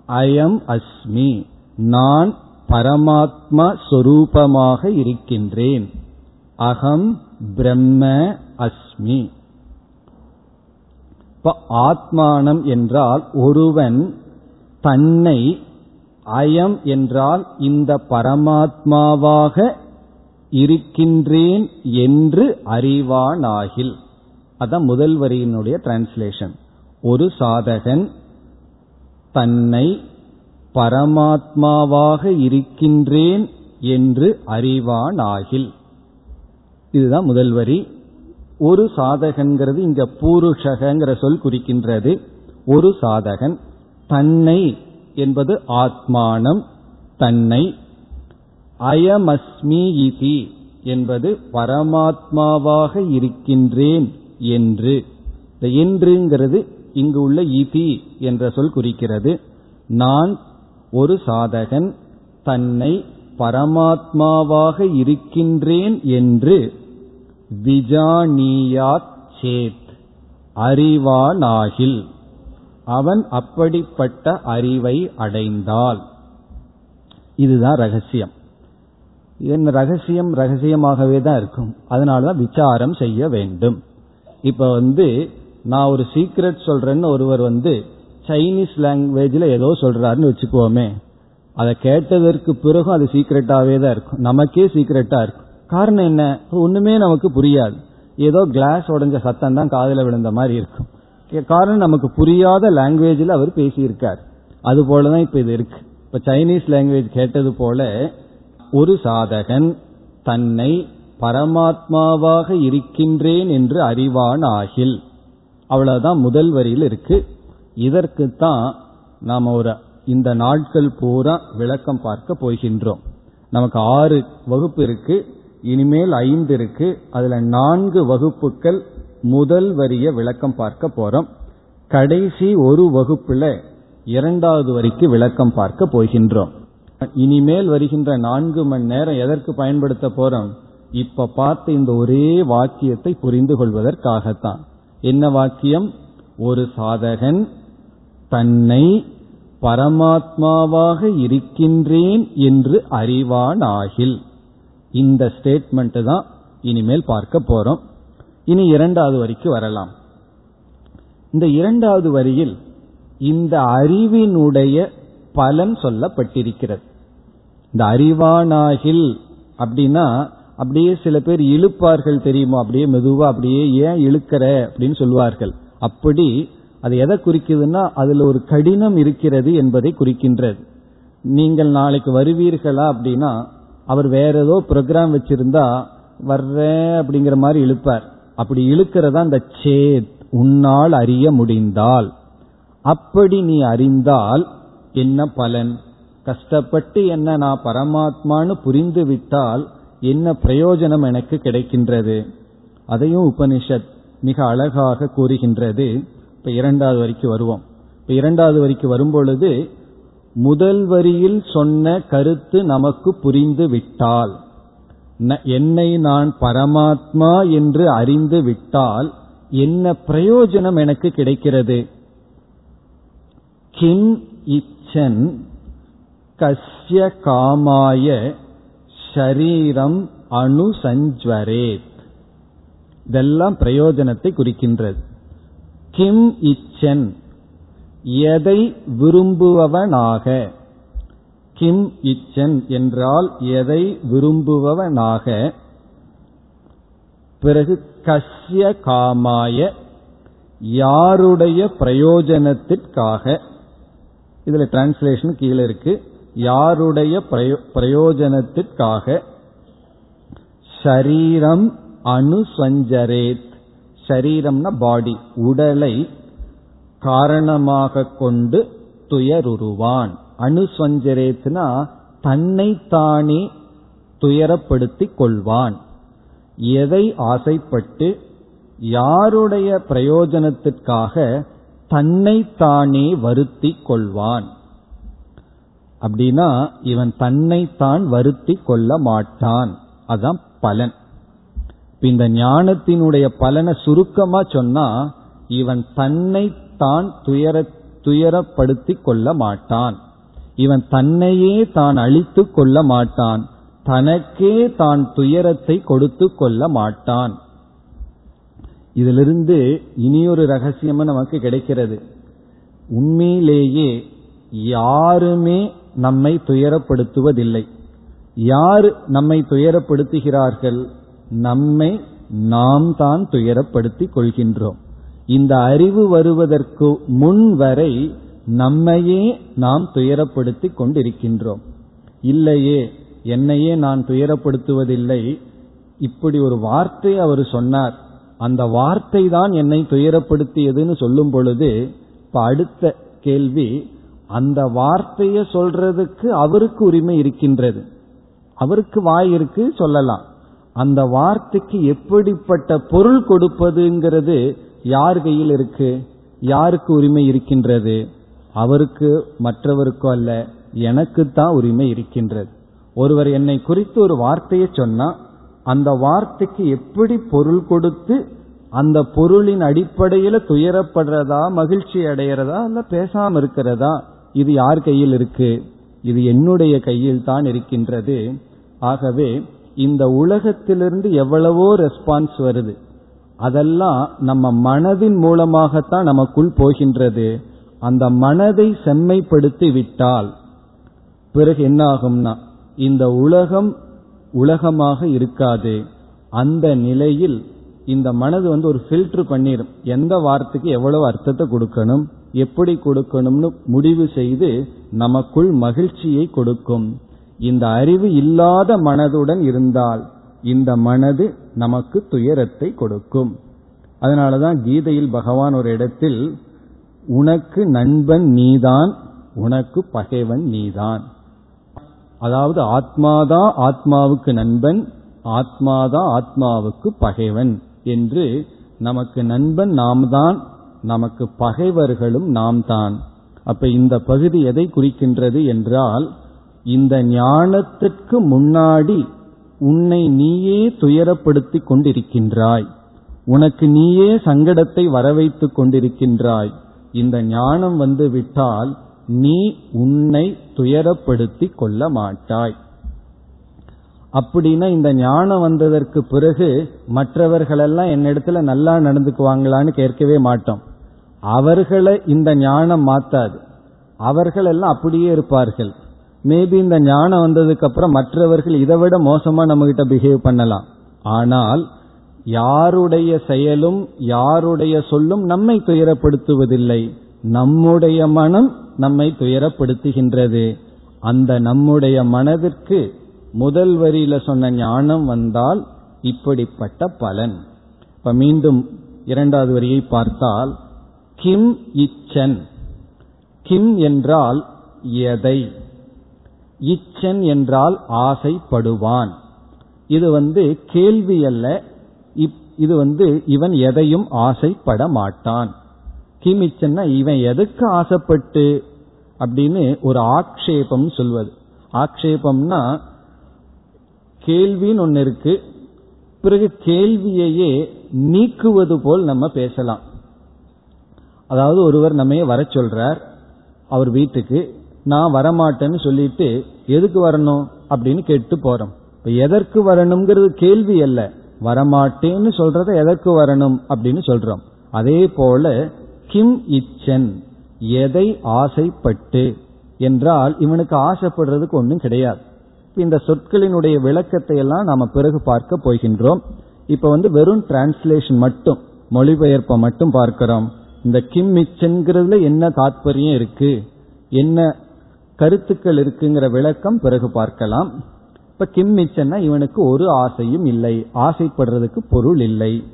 அயம் அஸ்மி. நான் பரமாத்மா சொரூபமாக இருக்கின்றேன். அகம் பிரம்ம அஸ்மி. இப்ப ஆத்மானம் என்றால் ஒருவன் தன்னை அயம் என்றால் இந்த பரமாத்மாவாக இருக்கின்றேன் என்று அறிவானாகில். அதான் முதல் வரியினுடைய டிரான்ஸ்லேஷன் ஒரு சாதகன் தன்னை பரமாத்மாவாக இருக்கின்றேன் என்று அறிவானாகில். இதுதான் முதல் வரி. ஒரு சாதகன்கிறது இங்க பூருஷகங்கிற சொல் குறிக்கின்றது. ஒரு சாதகன் தன்னை என்பது ஆத்மானம் தன்னை அயமஸ்மி இதி என்பது பரமாத்மாவாக இருக்கின்றேன் என்று. இந்த என்றுங்கிறது இங்கு உள்ள இதி என்ற சொல் குறிக்கிறது. நான் ஒரு சாதகன் தன்னை பரமாத்மாவாக இருக்கின்றேன் என்று விஜானியாத் சேத் அறிவானாகில். அவன் அப்படிப்பட்ட அறிவை அடைந்தால். இதுதான் ரகசியம். என் ரகசியம்? ரகசியமாகவே தான் இருக்கும். அதனாலதான் விசாரம் செய்ய வேண்டும். இப்ப வந்து நான் ஒரு சீக்ரெட் சொல்றேன்னு ஒருவர் வந்து சைனீஸ் லாங்குவேஜ்ல ஏதோ சொல்றாருன்னு வச்சுக்குவோமே அதை கேட்டதற்கு பிறகும் அது சீக்ரெட்டாவே தான் இருக்கும். நமக்கே சீக்ரெட்டா இருக்கும். காரணம் என்ன? ஒண்ணுமே நமக்கு புரியாது. ஏதோ கிளாஸ் உடஞ்ச சத்தம் தான் காதல விழுந்த மாதிரி இருக்கும். காரணம் நமக்கு புரியாத லாங்குவேஜில் அவர் பேசியிருக்கார். அது போலதான் இப்ப இது இருக்கு. இப்ப சைனீஸ் லாங்குவேஜ் கேட்டது போல ஒரு சாதகன் தன்னை பரமாத்மாவாக இருக்கின்றேன் என்று அறிவான் ஆகில் அவ்வளவுதான் முதல் வரியில் இருக்கு. இதற்குத்தான் நாம ஒரு இந்த நாட்கள் பூரா விளக்கம் பார்க்க போகின்றோம். நமக்கு ஆறு வகுப்பு இருக்கு. இனிமேல் ஐந்து இருக்கு. அதுல நான்கு வகுப்புகள் முதல் வரிய விளக்கம் பார்க்க போறோம். கடைசி ஒரு வகுப்புல இரண்டாவது வரிக்கு விளக்கம் பார்க்க போகின்றோம். இனிமேல் வருகின்ற நான்கு மணி நேரம் எதற்கு பயன்படுத்த போறோம்? இப்ப பார்த்து இந்த ஒரே வாக்கியத்தை புரிந்து கொள்வதற்காகத்தான். என்ன வாக்கியம்? ஒரு சாதகன் தன்னை பரமாத்மாவாக இருக்கின்றேன் என்று அறிவானாகில். இந்த ஸ்டேட்மெண்ட் தான் இனிமேல் பார்க்க போறோம். இனி இரண்டாவது வரிக்கு வரலாம். இந்த இரண்டாவது வரியில் இந்த அறிவினுடைய பலன் சொல்லப்பட்டிருக்கிறது. இந்த அறிவானாகில் அப்படின்னா அப்படியே சில பேர் இழுப்பார்கள் தெரியுமா? அப்படியே மெதுவா அப்படியே ஏன் இழுக்கிற? அப்படின்னு சொல்லுவார்கள் அப்படி அது எதை குறிக்குதுன்னா அதுல ஒரு கடினம் இருக்கிறது என்பதை குறிக்கின்றது. நீங்கள் நாளைக்கு வருவீர்களா அப்படின்னா அவர் வேற ஏதோ ப்ரோக்ராம் வச்சிருந்தா வர்றேன் அப்படிங்கிற மாதிரி இழுப்பார். அப்படி இழுக்கிறதா அந்த சேத் உன்னால் அறிய முடிந்தால். அப்படி நீ அறிந்தால் என்ன பலன்? கஷ்டப்பட்டு என்ன நான் பரமாத்மான்னு புரிந்து விட்டால் என்ன பிரயோஜனம் எனக்கு கிடைக்கின்றது? அதையும் உபனிஷத் மிக அழகாக கூறுகின்றது. இப்ப இரண்டாவது வரிக்கு வருவோம். இப்ப இரண்டாவது வரிக்கு வரும்பொழுது முதல் வரியில் சொன்ன கருத்து நமக்கு புரிந்து விட்டால் என்னை நான் பரமாத்மா என்று அறிந்து விட்டால் என்ன பிரயோஜனம் எனக்கு கிடைக்கிறது? கிம் இச்சன் கஸ்ய காமாய ஷரீரம் அணுசஞ்சுவரேத். இதெல்லாம் பிரயோஜனத்தை குறிக்கின்றது. கிம் இச்சன். எதை விரும்புபவனாக? கிம் இச்சன் என்றால் எதை விரும்புபவனாக? பிறகு கஷ்ய காமாய. யாருடைய பிரயோஜனத்திற்காக? இதுல டிரான்ஸ்லேஷன் கீழே இருக்கு. யாருடைய பிரயோஜனத்திற்காக? ஷரீரம் அணுசஞ்சரேத். ஷரீரம்னா பாடி உடலை காரணமாக கொண்டு துயருருவான். அணுசஞ்சரேத்னா தன்னைத்தானே துயரப்படுத்திக் கொள்வான். எதை ஆசைப்பட்டு யாருடைய பிரயோஜனத்திற்காக தன்னைத்தானே வருத்தி கொள்வான். அப்படின்னா இவன் தன்னைத்தான் வருத்தி கொள்ள மாட்டான். அதான் பலன். இந்த ஞானத்தினுடைய பலனை சுருக்கமா சொன்னா இவன் தன்னைத்தான் துயர துயரப்படுத்தி கொள்ள மாட்டான். இவன் தன்னையே தான் அழித்து கொள்ள மாட்டான். தனக்கே தான் துயரத்தை கொடுத்து கொள்ள மாட்டான். இதிலிருந்து இனியொரு ரகசியமும் நமக்கு கிடைக்கிறது. உண்மையிலேயே யாருமே நம்மை துயரப்படுத்துவதில்லை. யார் நம்மை துயரப்படுத்துகிறார்கள்? நம்மை நாம் தான் துயரப்படுத்திக் கொள்கின்றோம். இந்த அறிவு வருவதற்கு முன் வரை நம்மையே நாம் துயரப்படுத்திக் கொண்டிருக்கின்றோம். இல்லையே என்னையே நான் துயரப்படுத்துவதில்லை. இப்படி ஒரு வார்த்தை அவர் சொன்னார். அந்த வார்த்தை தான் என்னை துயரப்படுத்தியதுன்னு சொல்லும் பொழுது இப்ப அடுத்த கேள்வி அந்த வார்த்தையை சொல்றதுக்கு அவருக்கு உரிமை இருக்கின்றது. அவருக்கு வாய் இருக்கு சொல்லலாம். அந்த வார்த்தைக்கு எப்படிப்பட்ட பொருள் கொடுப்பதுங்கிறது யார் கையில் இருக்கு? யாருக்கு உரிமை இருக்கின்றது? அவருக்கு மற்றவருக்கோ அல்ல எனக்கு தான் உரிமை இருக்கின்றது. ஒருவர் என்னை குறித்து ஒரு வார்த்தையை சொன்னா அந்த வார்த்தைக்கு எப்படி பொருள் கொடுத்து அந்த பொருளின் அடிப்படையில் துயரப்படுறதா மகிழ்ச்சி அடைகிறதா இல்ல பேசாம இருக்கிறதா இது யார் கையில் இருக்கு? இது என்னுடைய கையில் தான் இருக்கின்றது. ஆகவே இந்த உலகத்திலிருந்து எவ்வளவோ ரெஸ்பான்ஸ் வருது. அதெல்லாம் நம்ம மனதின் மூலமாகத்தான் நமக்குள் போகின்றது. அந்த மனதை செம்மைப்படுத்தி விட்டால் பிறகு என்ன ஆகும்னா இந்த உலகம் உலகமாக இருக்காது. அந்த நிலையில் இந்த மனது வந்து ஒரு ஃபில்டர் பண்ணிடும் எந்த வார்த்தைக்கு எவ்வளவு அர்த்தத்தை கொடுக்கணும்? எப்படி கொடுக்கணும்னு முடிவு செய்து நமக்குள் மகிழ்ச்சியை கொடுக்கும். இந்த அறிவு இல்லாத மனதுடன் இருந்தால் இந்த மனது நமக்கு துயரத்தை கொடுக்கும். அதனாலதான் கீதையில் பகவான் ஒரு இடத்தில் உனக்கு நண்பன் நீதான் உனக்கு பகைவன் நீதான். அதாவது ஆத்மாதான் ஆத்மாவுக்கு நண்பன் ஆத்மாதான் ஆத்மாவுக்கு பகைவன் என்று நமக்கு நண்பன் நாம் தான் நமக்கு பகைவர்களும் நாம் தான் அப்ப இந்த பகுதி எதை குறிக்கின்றது என்றால் இந்த ஞானத்திற்கு முன்னாடி உன்னை நீயே துயரப்படுத்தி கொண்டிருக்கின்றாய். உனக்கு நீயே சங்கடத்தை வரவைத்துக் கொண்டிருக்கின்றாய். இந்த ஞானம் வந்து விட்டால் நீ உன்னை துயரப்படுத்தி கொள்ள மாட்டாய். அப்படின்னா இந்த ஞானம் வந்ததற்கு பிறகு மற்றவர்களெல்லாம் என்னிடத்துல நல்லா நடந்துக்குவாங்களான்னு கேட்கவே மாட்டோம். அவர்களை இந்த ஞானம் மாத்தாது. அவர்கள் எல்லாம் அப்படியே இருப்பார்கள். மேபி இந்த ஞானம் வந்ததுக்கு அப்புறம் மற்றவர்கள் இதை விட மோசமா நம்ம கிட்ட பிஹேவ் பண்ணலாம். ஆனால் யாருடைய செயலும் யாருடைய சொல்லும் நம்மை துயரப்படுத்துவதில்லை. நம்முடைய மனம் நம்மை துயரப்படுத்துகின்றது. அந்த நம்முடைய மனதிற்கு முதல் வரியில சொன்ன ஞானம் வந்தால் இப்படிப்பட்ட பலன். இப்ப மீண்டும் இரண்டாவது வரியை பார்த்தால் கிம் இச்சன். கிம் என்றால் எதை? இச்சன் என்றால் ஆசைப்படுவான். இது வந்து கேள்வி அல்ல. இது வந்து இவன் எதையும் ஆசைப்பட மாட்டான். கிம் இச்சன்னா இவன் எதுக்கு ஆசைப்பட்டு அப்படின்னு ஒரு ஆக்ஷேபம் சொல்வது. ஆக்ஷேபம்னா கேள்வின்னு ஒன்று இருக்கு. பிறகு கேள்வியையே நீக்குவது போல் நம்ம பேசலாம். அதாவது ஒருவர் நம்ம வர சொல்றார் அவர் வீட்டுக்கு நான் வரமாட்டேன்னு சொல்லிட்டு எதுக்கு வரணும்? அப்படின்னு கேட்டு போறோம். இப்ப எதற்கு வரணுங்கிறது கேள்வி அல்ல. வரமாட்டேன்னு சொல்றத எதற்கு வரணும் அப்படின்னு சொல்றோம். அதே போல கிம் இச்சன் எதை ஆசைப்பட்டு? என்றால் இவனுக்கு ஆசைப்படுறதுக்கு ஒன்றும் கிடையாது. இந்த சொற்களினுடைய விளக்கத்தை எல்லாம் நாம பிறகு பார்க்க போகின்றோம். இப்ப வந்து வெறும் டிரான்ஸ்லேஷன் மட்டும் மொழிபெயர்ப்பை மட்டும் பார்க்கிறோம். இந்த கிம் மிச்சன்கிறதுல என்ன தாத்பரியம் இருக்கு? என்ன கருத்துக்கள் இருக்குங்கிற விளக்கம் பிறகு பார்க்கலாம். இப்ப கிம் மிச்சன்னா இவனுக்கு ஒரு ஆசையும் இல்லை. ஆசைப்படுறதுக்கு பொருள் இல்லை.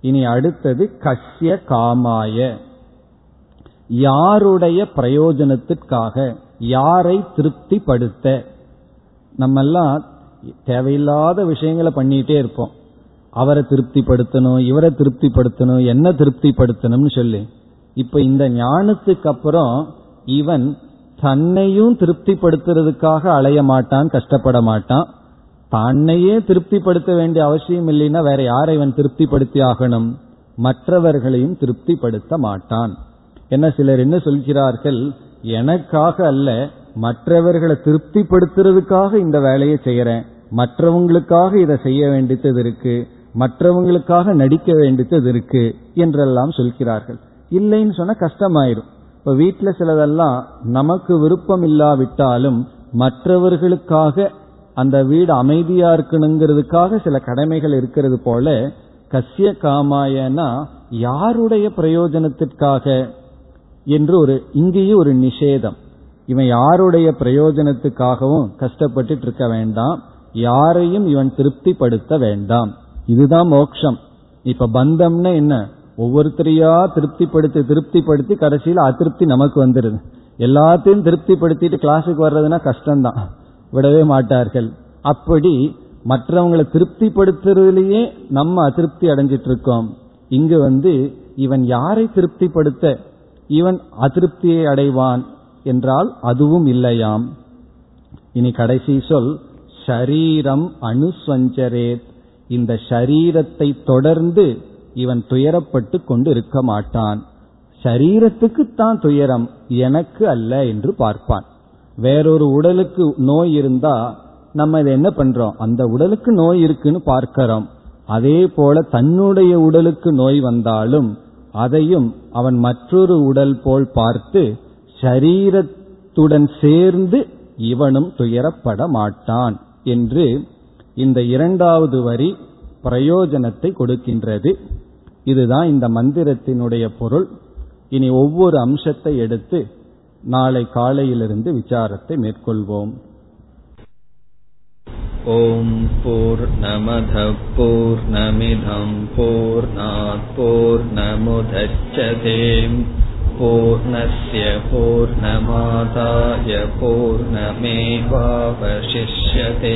இனி அடுத்தது கஷ்ய காமாய. யாருடைய பிரயோஜனத்திற்காக யாரை திருப்திப்படுத்த? நம்மெல்லாம் தேவையில்லாத விஷயங்களை பண்ணிட்டே இருப்போம். அவரை திருப்திப்படுத்தணும் இவரை திருப்திப்படுத்தணும் என்ன திருப்திப்படுத்தணும்னு சொல்லி. இப்ப இந்த ஞானத்துக்கு அப்புறம் இவன் தன்னையும் திருப்திப்படுத்துறதுக்காக அலைய மாட்டான் கஷ்டப்பட மாட்டான். தன்னையே திருப்திப்படுத்த வேண்டிய அவசியம் இல்லைன்னா வேற யாரை இவன் திருப்திப்படுத்தி ஆகணும்? மற்றவர்களையும் திருப்திப்படுத்த மாட்டான். என்ன சிலர் என்ன சொல்கிறார்கள்? எனக்காக அல்ல மற்றவர்களை திருப்திப்படுத்துறதுக்காக இந்த வேலையை செய்யறேன். மற்றவங்களுக்காக இதை செய்ய வேண்டியது இருக்கு. மற்றவங்களுக்காக நடிக்க வேண்டியது இருக்கு என்றெல்லாம் சொல்கிறார்கள். இல்லைன்னு சொன்னா கஷ்டமாயிரும். இப்ப வீட்டுல சிலதெல்லாம் நமக்கு விருப்பம் இல்லாவிட்டாலும் மற்றவர்களுக்காக அந்த வீடு அமைதியா இருக்கணுங்கிறதுக்காக சில கடமைகள் இருக்கிறது போல கசிய காமாயனா யாருடைய பிரயோஜனத்திற்காக என்று ஒரு இங்கேயும் ஒரு நிஷேதம். இவன் யாருடைய பிரயோஜனத்துக்காகவும் கஷ்டப்பட்டு இருக்க வேண்டாம். யாரையும் இவன் திருப்திப்படுத்த வேண்டாம். இதுதான் மோக்ஷம். இப்ப பந்தம்னா என்ன? ஒவ்வொருத்தரையா திருப்திப்படுத்தி திருப்திப்படுத்தி கடைசியில் அதிருப்தி நமக்கு வந்துடுது எல்லாத்தையும் திருப்திப்படுத்திட்டு கிளாஸுக்கு வர்றதுன்னா கஷ்டம்தான். விடவே மாட்டார்கள். அப்படி மற்றவங்களை திருப்திப்படுத்துறதுலேயே நம்ம அதிருப்தி அடைஞ்சிட்டு இருக்கோம் இங்கு வந்து இவன் யாரை திருப்திப்படுத்த? இவன் அதிருப்தியை அடைவான் என்றால் அதுவும் இல்லையாம். இனி கடைசி சொல் ஷரீரம் அனுசஞ்சரேத். இந்த ஷரீரத்தை தொடர்ந்து இவன் துயரப்பட்டு கொண்டு இருக்க மாட்டான். ஷரீரத்துக்குத்தான் துயரம் எனக்கு அல்ல என்று பார்ப்பான். வேறொரு உடலுக்கு நோய் இருந்தா நம்ம இதை என்ன பண்றோம்? அந்த உடலுக்கு நோய் இருக்குன்னு பார்க்கிறோம். அதே போல தன்னுடைய உடலுக்கு நோய் வந்தாலும் அதையும் அவன் மற்றொரு உடல் போல் பார்த்து சரீரத்துடன் சேர்ந்து இவனும் துயரப்பட மாட்டான் என்று இந்த இரண்டாவது வரி பிரயோஜனத்தை கொடுக்கின்றது இதுதான் இந்த மந்திரத்தினுடைய பொருள் இனி ஒவ்வொரு அம்சத்தை எடுத்து நாளை காலையிலிருந்து விசாரத்தை மேற்கொள்வோம் ॐ पूर्णमधपूर्णमिधम् पूर्णात्पूर्णमुदच्छते पूर्णस्य पूर्णमादाय पूर्णमेवावशिष्यते